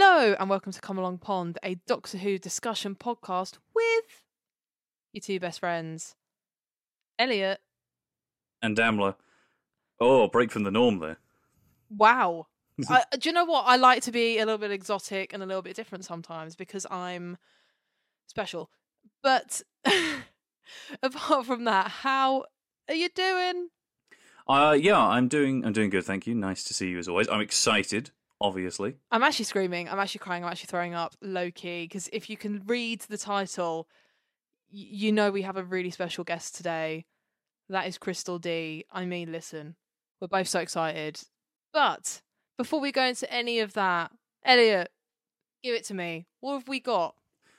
Hello, and welcome to Come Along Pond, a Doctor Who discussion podcast with your two best friends, Elliott. and Damla. Oh, break from the norm there. Wow. I, do you know what? I like to be a little bit exotic and a little bit different sometimes because I'm special. But apart from that, how are you doing? Uh, yeah, I'm doing. I'm doing good. Thank you. Nice to see you as always. I'm excited. Obviously, I'm actually screaming. I'm actually crying. I'm actually throwing up low key because if you can read the title, you know we have a really special guest today. That is Christel Dee. I mean, listen, we're both so excited. But before we go into any of that, Elliott, give it to me. What have we got?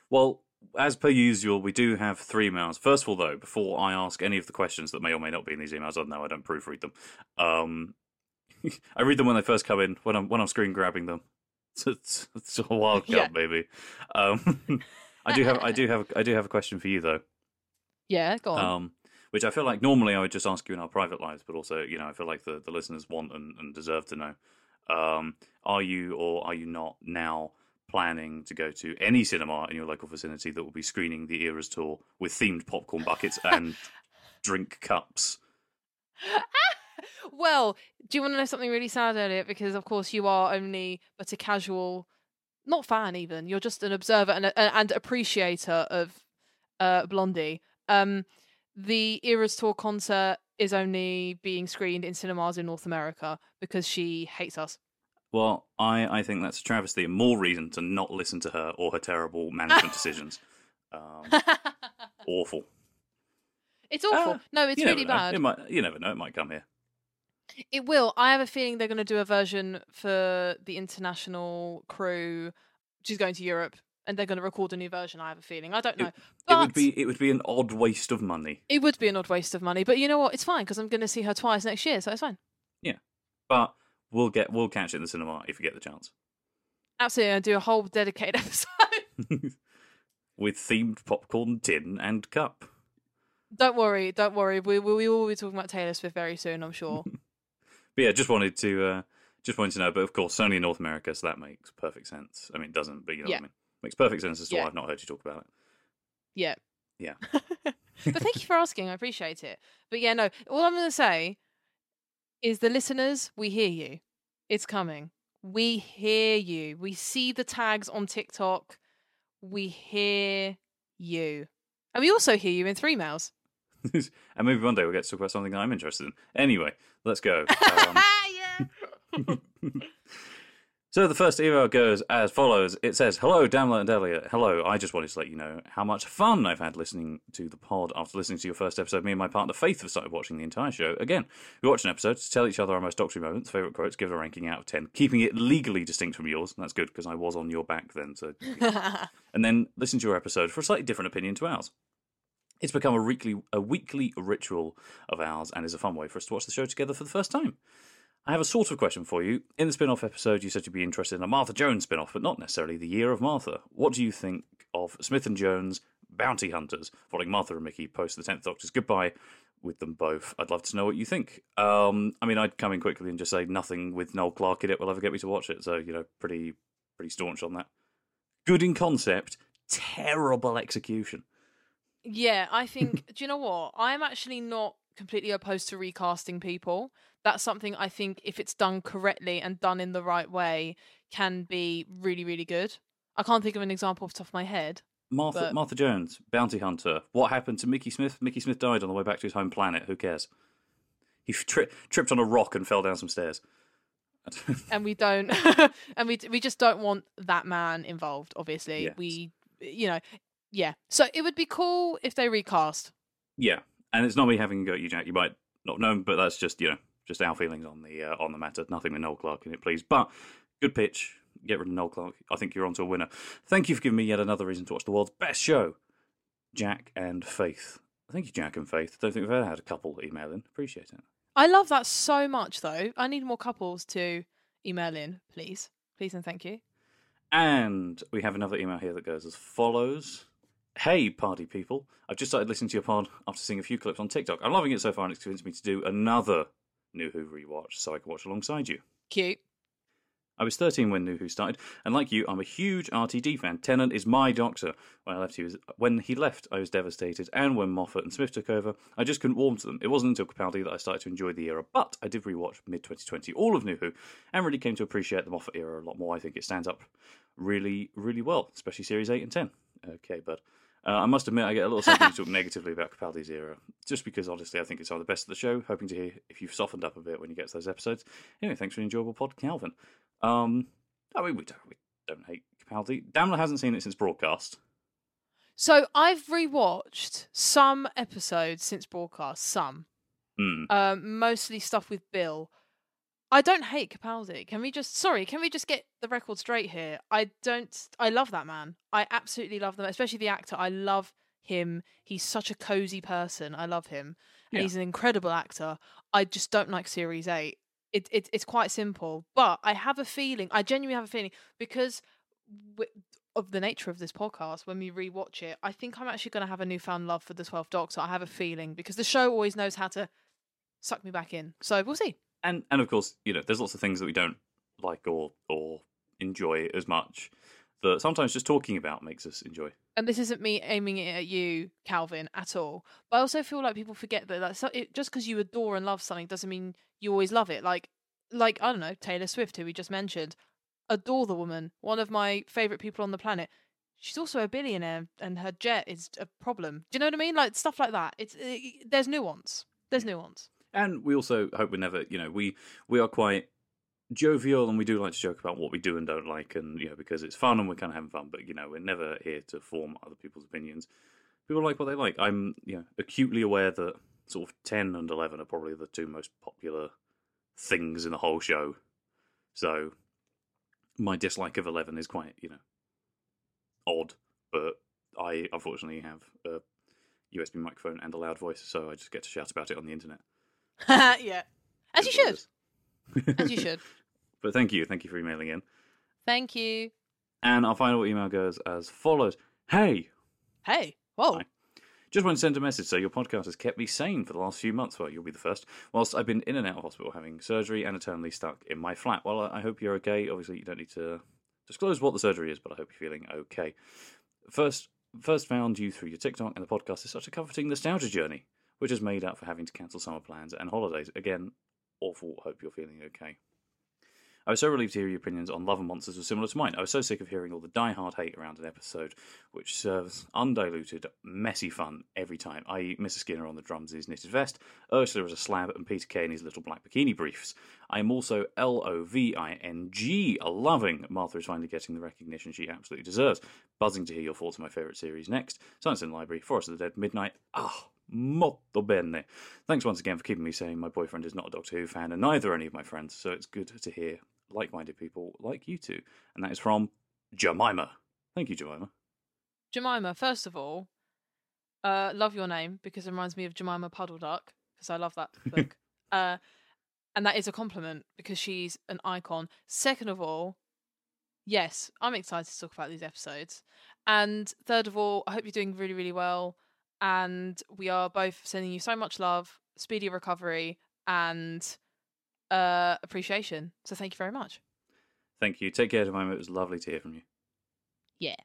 well, as per usual, we do have three emails. First of all, though, before I ask any of the questions that may or may not be in these emails, I don't know. I don't proofread them. Um, I read them when they first come in. When I'm when I'm screen grabbing them. It's, it's, it's a wild card, Yeah. baby. Um, I do have I do have I do have a question for you though. Yeah, go on. um, which I feel like normally I would just ask you in our private lives, but also you know I feel like the, the listeners want and, and deserve to know. Um, are you or are you not now planning to go to any cinema in your local vicinity that will be screening the Eras tour with themed popcorn buckets and drink cups? Well, do you want to know something really sad, Elliott? Because of course you are only but a casual, not fan even. You're just an observer and a, and appreciator of uh, Blondie. Um, the Eras Tour concert is only being screened in cinemas in North America because she hates us. Well, I, I think that's a travesty and more reason to not listen to her or her terrible management decisions. Um, awful. It's awful. Ah, no, it's really know. bad. It might, you never know. It might come here. It will. I have a feeling they're going to do a version for the international crew, which is going to Europe, and they're going to record a new version. I have a feeling. I don't know. It, it would be it would be an odd waste of money. It would be an odd waste of money, but you know what? It's fine because I'm going to see her twice next year, so it's fine. Yeah, but we'll get we'll catch it in the cinema if you get the chance. Absolutely, I'll do a whole dedicated episode. With themed popcorn tin and cup. don't worry, don't worry. We, we, we will be talking about Taylor Swift very soon, I'm sure. But yeah, just wanted to uh, just wanted to know. But of course, only in North America, so that makes perfect sense. I mean, it doesn't, but you know Yeah. what I mean. Makes perfect sense as to Yeah. why I've not heard you talk about it. yeah. Yeah. but thank you for asking. I appreciate it. But yeah, no, all I'm going to say is the listeners, we hear you. It's coming. We hear you. We see the tags on TikTok. We hear you. And we also hear you in three mails. and maybe one day we'll get to talk about something I'm interested in. Anyway, let's go. Um. So the first email goes as follows. It says, Hello, Damla and Elliott. Hello, I just wanted to let you know how much fun I've had listening to the pod after listening to your first episode. Me and my partner Faith have started watching the entire show again. We watch an episode to tell each other our most doctory moments, favourite quotes, give it a ranking out of 10, keeping it legally distinct from yours. That's good because I was on your back then. So, And then listen to your episode for a slightly different opinion to ours. It's become a weekly, a weekly ritual of ours and is a fun way for us to watch the show together for the first time. I have a sort of question for you. In the spin off episode, you said you'd be interested in a Martha Jones spin off, but not necessarily the year of Martha. What do you think of Smith and Jones Bounty Hunters, following Martha and Mickey post the 10th Doctor's goodbye with them both? I'd love to know what you think. Um, I mean, I'd come in quickly and just say nothing with Noel Clarke in it will ever get me to watch it, so, you know, pretty, pretty staunch on that. Good in concept, terrible execution. Yeah, I think. do you know what? I'm actually not completely opposed to recasting people. That's something I think, if it's done correctly and done in the right way, can be really, really good. I can't think of an example off the top of my head. Martha But- Martha Jones, bounty hunter. What happened to Mickey Smith? Mickey Smith died on the way back to his home planet. Who cares? He tri- tripped on a rock and fell down some stairs. and we don't and we we just don't want that man involved obviously Yes. we you know yeah so it would be cool if they recast yeah, and it's not me having a go at you, Jack. You might not know, but that's just you know just our feelings on the uh, on the matter. Nothing with Noel Clarke in it, please. But good pitch. Get rid of Noel Clarke. I think you're onto a winner. Thank you for giving me yet another reason to watch the world's best show, Jack and Faith. Thank you, Jack and Faith. Don't think we've ever had a couple email in. Appreciate it. i love that so much though i need more couples to email in please please and thank you And we have another email here that goes as follows. Hey, party people. I've just started listening to your pod after seeing a few clips on TikTok. I'm loving it so far, and it's convinced me to do another New Who rewatch so I can watch alongside you. cute I was 13 when New Who started, and like you, I'm a huge RTD fan. Tennant is my doctor. When I left, he was when he left, I was devastated, and when Moffat and Smith took over, I just couldn't warm to them. It wasn't until Capaldi that I started to enjoy the era, but I did rewatch mid 2020 all of New Who, and really came to appreciate the Moffat era a lot more. I think it stands up really, really well, especially series 8 and 10. Okay, bud. Uh, I must admit, I get a little sad to talk negatively about Capaldi's era, just because honestly, I think it's of the best of the show. Hoping to hear if you've softened up a bit when you get to those episodes. Anyway, thanks for an enjoyable pod, Calvin. Um, I mean, we don't, we don't hate Capaldi. Damla hasn't seen it since broadcast. so i've rewatched some episodes since broadcast some Hmm. um mostly stuff with bill I don't hate Capaldi. Can we just sorry? Can we just get the record straight here? I don't. I love that man. I absolutely love them, especially the actor. I love him. He's such a cozy person. I love him, and Yeah. he's an incredible actor. I just don't like Series Eight. It, it it's quite simple, but I have a feeling. I genuinely have a feeling because wi- of the nature of this podcast. When we rewatch it, I think I'm actually going to have a newfound love for the Twelfth Doctor. I have a feeling because the show always knows how to suck me back in. So we'll see. And and of course, you know, there's lots of things that we don't like or or enjoy as much that sometimes just talking about makes us enjoy. and this isn't me aiming it at you, Calvin, at all. But I also feel like people forget that that's it, just because you adore and love something doesn't mean you always love it. Like, like I don't know, Taylor Swift, who we just mentioned, adore the woman, one of my favorite people on the planet. She's also a billionaire, and her jet is a problem. Do you know what I mean? Like stuff like that. It's it, there's nuance. There's mm. nuance. And we also hope we're never, you know, we we are quite jovial and we do like to joke about what we do and don't like, and you know, because it's fun and we're kind of having fun. But you know, we're never here to form other people's opinions. People like what they like. I'm, you know, acutely aware that sort of ten and eleven are probably the two most popular things in the whole show. So my dislike of eleven is quite, you know, odd. But I unfortunately have a USB microphone and a loud voice, so I just get to shout about it on the internet. yeah, as you should. As you should. But thank you, thank you for emailing in. Thank you. And our final email goes as follows: Hey, Hey. Whoa. Hi. just want to send a message. So your podcast has kept me sane for the last few months. Well, you'll be the first. Whilst I've been in and out of hospital having surgery and eternally stuck in my flat. Well, I I hope you're okay. Obviously, you don't need to disclose what the surgery is, but I hope you're feeling okay. First, first found you through your TikTok, and the podcast is such a comforting nostalgia journey, which has made up for having to cancel summer plans and holidays. Again, awful. Hope you're feeling okay. I was so relieved to hear your opinions on Love and Monsters were similar to mine. I was so sick of hearing all the die-hard hate around an episode, which serves undiluted, messy fun every time. I.e., Mr. Skinner on the drums in his knitted vest, Ursula as a slab, and Peter Kay in his little black bikini briefs. I am also L-O-V-I-N-G, loving Martha is finally getting the recognition she absolutely deserves. Buzzing to hear your thoughts on my favourite series next. Silence in the Library, Forest of the Dead, Midnight. Ah, molto bene. Thanks once again for keeping me sane. My boyfriend is not a Doctor Who fan, and neither are any of my friends, so it's good to hear like-minded people like you two. And that is from Jemima. Thank you, Jemima. Jemima, first of all, uh, love your name because it reminds me of Jemima Puddle Duck because I love that book. uh, and that is a compliment because she's an icon. Second of all, yes, I'm excited to talk about these episodes. And third of all, I hope you're doing really, really well. And we are both sending you so much love, speedy recovery, and uh, appreciation. So thank you very much. Thank you. Take care, Jemima. It was lovely to hear from you. Yeah.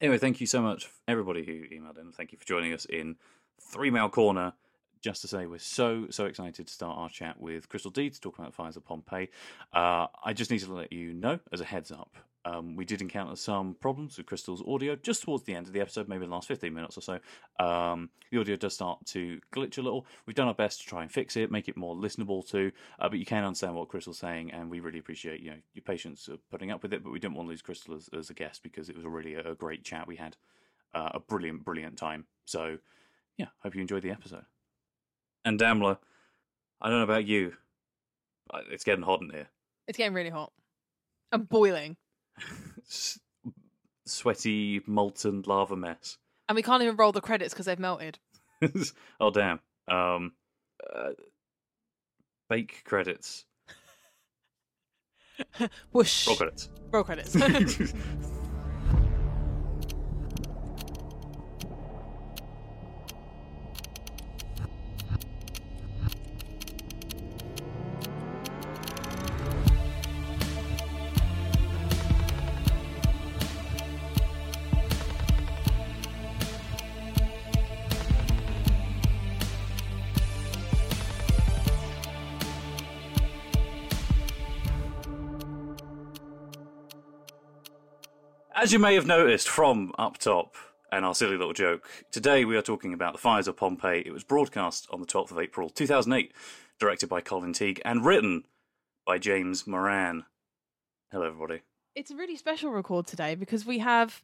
Anyway, thank you so much, everybody who emailed in. Thank you for joining us in Three Mail Corner. Just to say, we're so, so excited to start our chat with Christel Dee to talk about the fires of Pompeii. Uh, I just need to let you know, as a heads up, um, we did encounter some problems with Christel's audio just towards the end of the episode, maybe the last 15 minutes or so. Um, the audio does start to glitch a little. We've done our best to try and fix it, make it more listenable too, uh, but you can understand what Christel's saying, and we really appreciate you know your patience of putting up with it. But we didn't want to lose Christel as, as a guest because it was really a, a great chat. We had uh, a brilliant, brilliant time. So, yeah, hope you enjoyed the episode. And Damla, I don't know about you, but it's getting hot in here. It's getting really hot. I'm boiling. Sweaty, molten lava mess. And we can't even roll the credits because they've melted. oh damn. Um, uh, bake credits. Whoosh. Roll credits. Roll credits. As you may have noticed from up top and our silly little joke, today we are talking about the fires of Pompeii. It was broadcast on the 12th of April 2008, directed by Colin Teague and written by James Moran. Hello, everybody. it's a really special record today because we have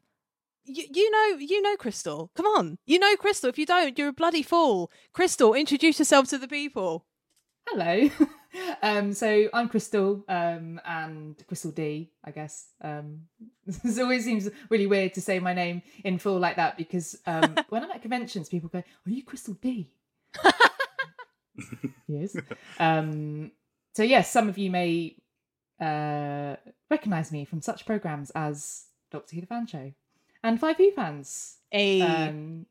you, you know you know Christel come on you know Christel if you don't you're a bloody fool Christel introduce yourself to the people Hello. um, so I'm Christel um, and Christel Dee, I guess. Um, it always seems really weird to say my name in full like that because um, when I'm at conventions, people go, Are you Christel Dee? yes. Um, so, yes, some of you may uh, recognize me from such programs as Doctor Who The Fan Show and Five Who fans. a Um,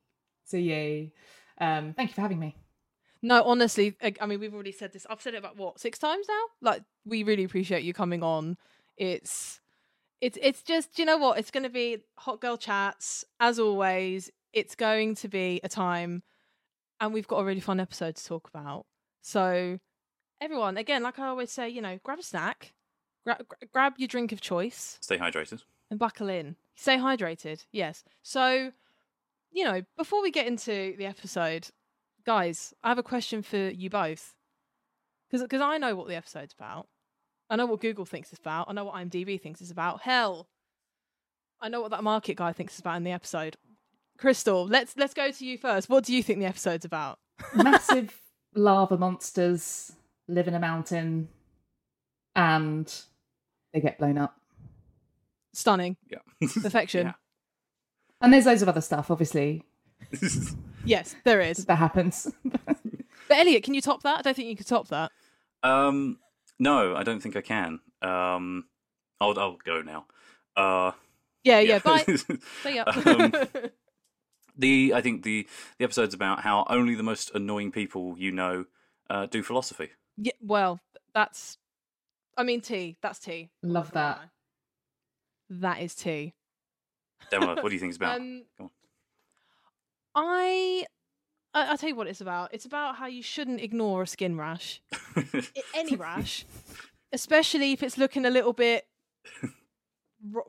so, yay. Um, thank you for having me. No honestly I, I mean we've already said this i've said it about what six times now like we really appreciate you coming on it's it's it's just you know what it's going to be hot girl chats as always it's going to be a time and we've got a really fun episode to talk about so everyone again like i always say you know grab a snack gra- gra- grab your drink of choice Stay hydrated. and buckle in. Stay hydrated. Yes. So, you know, before we get into the episode, guys, I have a question for you both. Because I know what the episode's about. I know what Google thinks it's about. I know what IMDb thinks it's about. Hell, I know what that market guy thinks it's about in the episode. Christel, let's let's go to you first. What do you think the episode's about? massive lava monsters live in a mountain and they get blown up. Stunning. Yeah. Perfection. And there's loads of other stuff, obviously, Yes, there is. that happens. But Elliott, can you top that? I don't think you could top that. Um, no, I don't think I can. Um, I'll I'll go now. Uh, Yeah, yeah. Bye. See ya. Um, the I think the the episode's about how only the most annoying people you know uh, do philosophy. Yeah, well, that's. I mean, tea. That's tea. Love that. That is tea. Damla, what do you think it's about? Um, Go I, I, I'll tell you what it's about. It's about how you shouldn't ignore a skin rash, any rash, especially if it's looking a little bit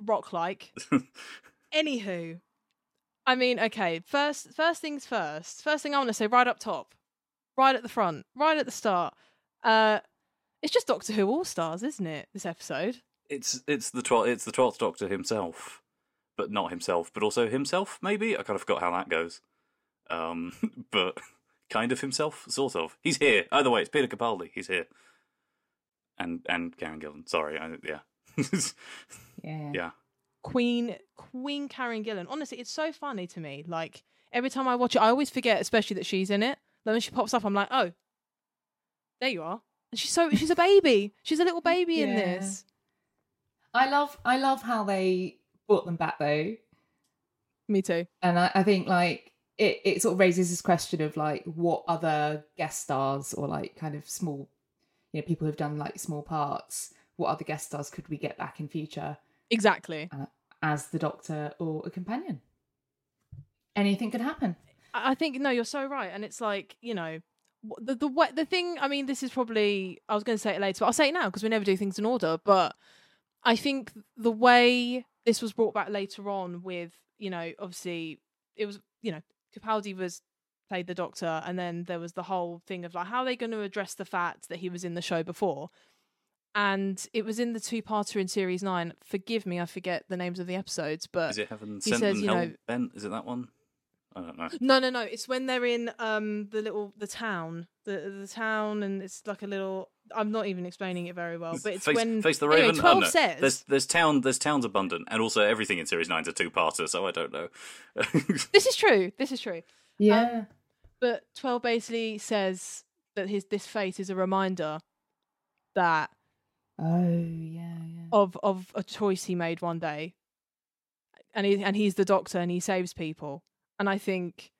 rock-like. Anywho, I mean, okay. First, first things first. First thing I want to say, right up top, right at the front, right at the start. Uh, it's just Doctor Who All Stars, isn't it? This episode. it's it's the twelfth it's the twelfth Doctor himself, but not himself, but also himself. Maybe I kind of forgot how that goes. Um, but kind of himself, sort of. He's here. Either way, it's Peter Capaldi. He's here, and and Karen Gillan. Sorry, I, yeah, Yeah. yeah. Queen Queen Karen Gillan. Honestly, it's so funny to me. Like every time I watch it, I always forget, especially that she's in it. Then when she pops up, I'm like, oh, there you are. And She's so she's a baby. She's a little baby in this. I love I love how they brought them back though. Me too. And I, I think like it, it sort of raises this question of like what other guest stars or like kind of small you know, people who've done like small parts, what other guest stars could we get back in future Exactly. Uh, as the doctor or a companion? Anything could happen. I think no, you're so right, and it's like you know the the way the thing. I mean, this is probably I was going to say it later, but I'll say it now because we never do things in order. But I think the way this was brought back later on, with you know, obviously it was you know Capaldi was played the Doctor, and then there was the whole thing of like how are they going to address the fact that he was in the show before. And it was in the two-parter in series nine. Forgive me, I forget the names of the episodes, but Is it Heaven he Sent says, and you Hell know- Bent? Is it that one? I don't know. No, no, no. It's when they're in um the little the town, the the town, and it's like a little. I'm not even explaining it very well, but it's face, when face the anyway, Twelve oh, no. says There's there's town there's towns abundant, and also everything in series nine's a two parter, so I don't know. this is true. This is true. Yeah. Um, but twelve basically says that his this fate is a reminder that oh yeah, yeah. of of a choice he made one day, and he and he's the doctor and he saves people, and I think.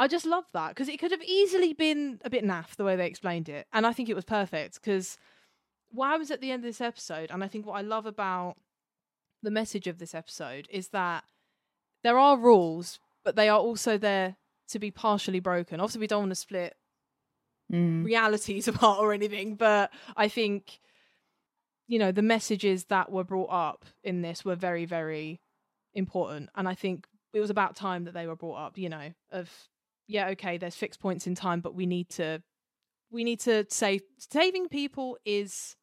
I just love that because it could have easily been a bit naff the way they explained it, and I think it was perfect because what was at the end of this episode, and I think what I love about the message of this episode is that there are rules, but they are also there to be partially broken. Obviously, we don't want to split Mm. realities apart or anything, but I think you know the messages that were brought up in this were very, very important, and I think it was about time that they were brought up. You know, of yeah, okay, there's fixed points in time, but we need to we need to save saving people is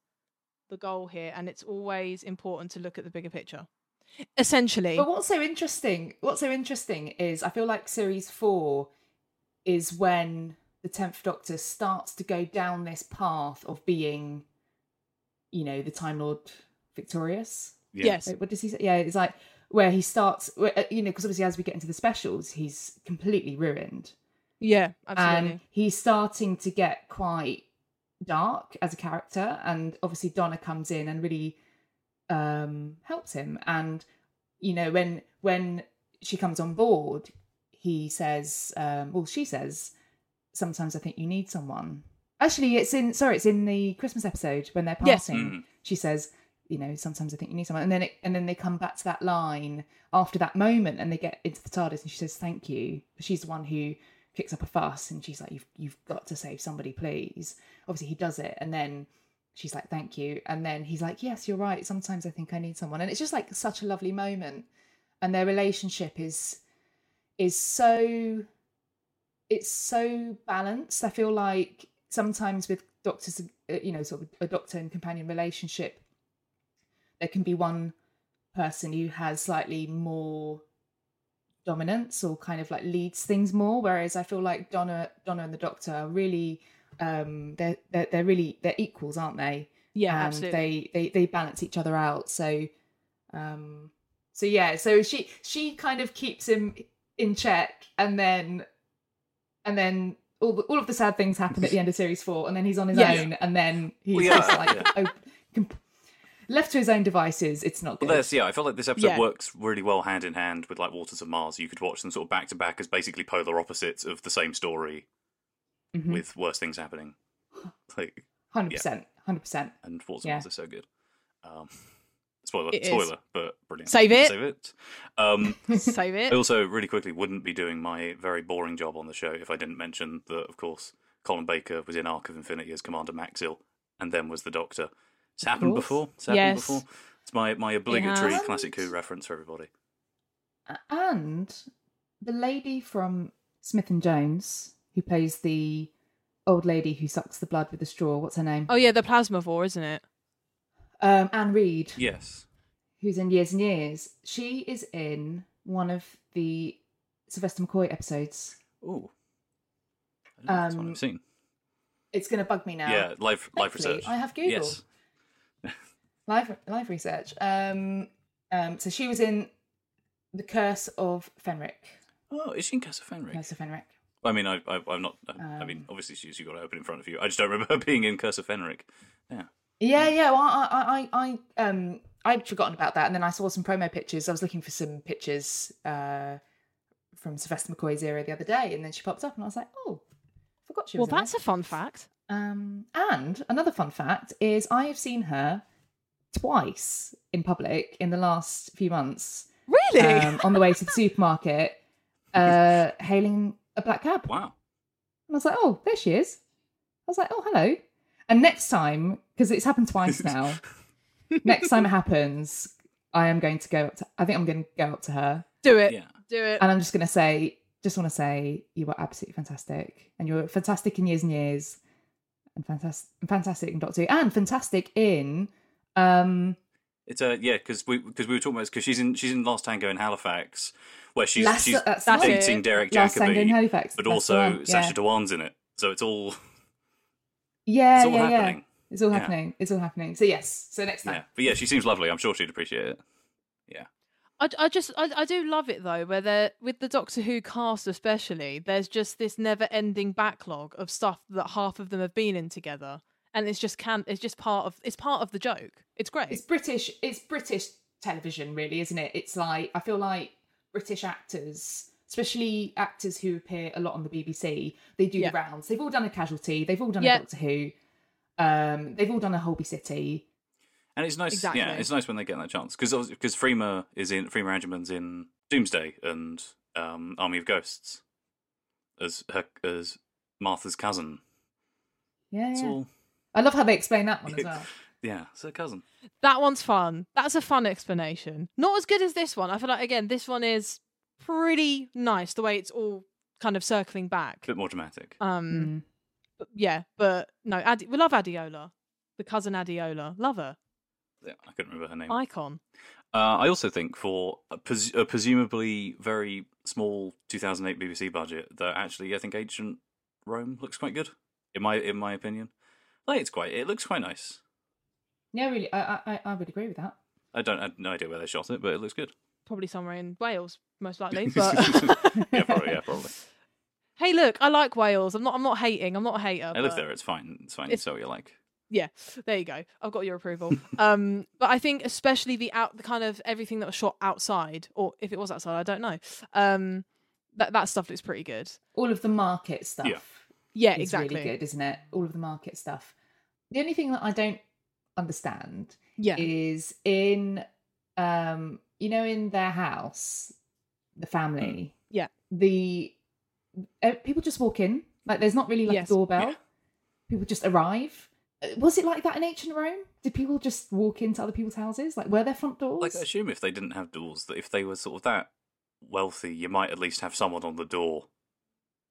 the goal here, and it's always important to look at the bigger picture. Essentially, But what's so interesting? What's so interesting is I feel like series four is when the tenth Doctor starts to go down this path of being, you know, the Time Lord victorious. Yeah. yes, what does he say? Yeah, it's like where he starts. uh, You know, because obviously as we get into the specials, he's completely ruined, yeah, absolutely. and he's starting to get quite dark as a character. And obviously Donna comes in and really um helps him and you know when when she comes on board he says um well she says sometimes i think you need someone actually it's in sorry it's in the christmas episode when they're Yes. passing Mhm. she says you know sometimes i think you need someone. And then it, and then they come back to that line after that moment and they get into the tardis and she says thank you. She's the one who kicks up a fuss and she's like you've you've got to save somebody please. Obviously he does it and then she's like thank you. And then he's like yes you're right. Sometimes i think i need someone. And it's just like such a lovely moment. And their relationship is is so it's so balanced. I feel like sometimes with doctors uh, you know sort of a doctor and companion relationship there can be one person who has slightly more dominance or kind of like leads things more whereas i feel like donna donna and the doctor are really um they're they're, they're really they're equals aren't they yeah, and absolutely. they, they they balance each other out so um so yeah so she she kind of keeps him in check and then and then all the, all of the sad things happen at the end of series four and then he's on his Yes. own and then he's Well, yeah, just like yeah. oh, com- left to his own devices it's not good Well, yeah. I feel like this episode Yeah. works really well hand in hand with like Waters of Mars. You could watch them sort of back to back as basically polar opposites of the same story, Mhm. with worse things happening. Like, 100% 100% and Waters Yeah. of Mars is so good. Um, spoiler, It is. spoiler, but brilliant. Save it. Save it. Um, Save it. I also, really quickly, wouldn't be doing my very boring job on the show if I didn't mention that, of course, Colin Baker was in Arc of Infinity as Commander Maxil, and then was the Doctor. It's happened before. It's happened Yes. before. It's my, my obligatory has. classic Who reference for everybody. and the lady from Smith and Jones who plays the old lady who sucks the blood with the straw what's her name Oh yeah, the plasmavore, isn't it? um Anne Reid Yes. who's in Years and Years she is in one of the Sylvester McCoy episodes Oh. I don't know if that's one Um, I've seen. it's going to bug me now Yeah, life live Thankfully, research. I have Google. Yes. Live live research um um so she was in The Curse of Fenric Oh, is she in Casa Fenric? Curse of Fenric I mean, I, I, I'm not. I mean, Um. obviously, she's you got to open in front of you. I just don't remember her being in Curse of Fenric. Yeah. Yeah, yeah. Well, I, I, I, I, um, I'd forgotten about that, and then I saw some promo pictures. I was looking for some pictures uh, from Sylvester McCoy's era the other day, and then she popped up, and I was like, oh, forgot she Well, was. in that's it. a fun fact. Um, and another fun fact is I have seen her twice in public in the last few months Really? um, on the way to the supermarket, uh, hailing a black cab. Wow. And I was like, oh, there she is. I was like, oh, hello. And next time, because it's happened twice now, next time it happens, I am going to go up to, I think I'm going to go up to her do it. Yeah. Do it. and I'm just going to say, just want to say, you were absolutely fantastic. And you were fantastic in years and years. And fantastic, fantastic in Doctor Who. And fantastic in, um, It's a yeah because we because we were talking about because she's in she's in Last Tango in Halifax where she's Last- she's that's That's dating it. Derek Last Tango in Jacobi, Halifax. but That's also one, Sacha yeah. Dhawan's in it. So it's all Yeah, it's all yeah, yeah. happening. It's all Yeah. happening. It's all happening. So yes. So next time. Yeah, but yeah, she seems lovely. I'm sure she'd appreciate it. Yeah. I, I just I, I do love it though where there with the Doctor Who cast especially there's just this never ending backlog of stuff that half of them have been in together and it's just can it's just part of it's part of the joke it's great It's British. It's British television, really, isn't it? It's like I feel like British actors, especially actors who appear a lot on the BBC, they do Yeah. the rounds. They've all done a Casualty. They've all done Yeah. a Doctor Who. Um, they've all done a Holby City. And it's nice, yeah, it's nice when they get that chance because because Freema is in Freema Agyeman's in Doomsday and um, Army of Ghosts as her as Martha's cousin. Yeah, It's yeah. all I love how they explain that one as well. yeah, it's her cousin. that one's fun that's a fun explanation not as good as this one I feel like again this one is pretty nice the way it's all kind of circling back A bit more dramatic. um Mm. but yeah but no Adi- we love Adeola the cousin Adeola love her yeah, I couldn't remember her name. icon Uh, I also think for a, pres- a presumably very small 2008 BBC budget, that actually I think Ancient Rome looks quite good in my in my opinion. Like it's quite, it looks quite nice. Yeah, really, I, I I would agree with that. I don't I have no idea where they shot it, but it looks good. probably somewhere in Wales most likely but yeah, probably. Yeah, probably. Hey, look, I like Wales. I'm not. I'm not hating. I'm not a hater. I live there. It's fine. It's fine. If- so you like. Yeah, there you go. I've got your approval. um, but I think especially the out, the kind of everything that was shot outside, or if it was outside, I don't know. Um, that that stuff looks pretty good. All of the market stuff. Yeah. Yeah, is exactly. really good, isn't it? All of the market stuff. The only thing that I don't understand Yeah, is in um you know in their house the family Yeah. the uh, people just walk in like there's not really like Yes. a doorbell Yeah. people just arrive Uh, was it like that in ancient rome did people just walk into other people's houses like were there front doors Like I assume if they didn't have doors, that if they were sort of that wealthy, you might at least have someone on the door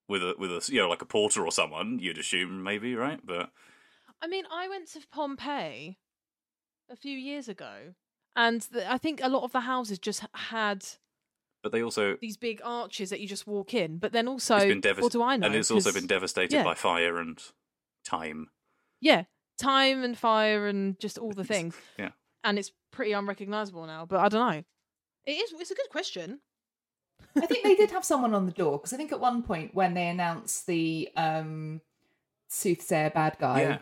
with a with a you know like a porter or someone. You'd assume maybe right, but I mean, I went to Pompeii a few years ago, and the, I think a lot of the houses just had but they also these big arches that you just walk in. But then also, been what do I know? and it's also been devastated yeah. by fire and time. yeah, time and fire and just all the things. Yeah. and it's pretty unrecognizable now. But I don't know. It is. It's a good question. I think they did have someone on the door because i think at one point when they announced the um soothsayer bad guy yeah,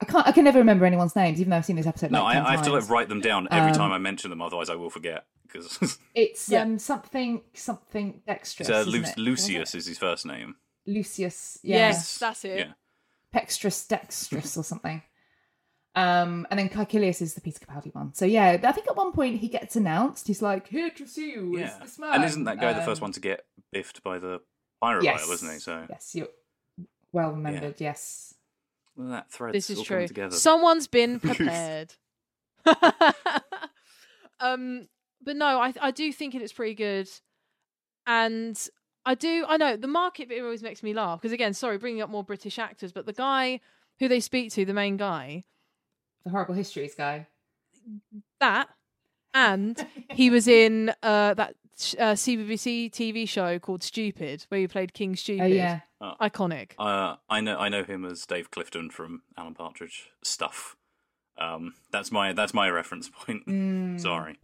i can't i can never remember anyone's names even though i've seen this episode no, like I, 10 I have to like write them down every Um, time I mention them, otherwise I will forget. Because It's Yeah. um something something dexterous. uh, isn't Lu- it? Lucius it? is his first name. Lucius, yeah. Yes, that's it. Yeah, Pextrus dextrous or something. Um, and then Caecilius is the Peter Capaldi one. So yeah, I think at one point he gets announced. He's like, "Here to see you is yeah. this man." And isn't that guy the first Um, one to get biffed by the pyrovile, Yes, wasn't he? So yes, you're well remembered. Yes, that thread This is all true. together. Someone's been prepared. um, but no, I I do think it is pretty good, and I do I know the market bit always makes me laugh because again, sorry, bringing up more British actors, but the guy who they speak to, the main guy, the horrible histories guy. that, and he was in uh that uh, CBBC TV show called Stupid, where he played King Stupid. Oh yeah, iconic. Uh, I know I know him as Dave Clifton from Alan Partridge stuff. Um, that's my that's my reference point. Mm. Sorry.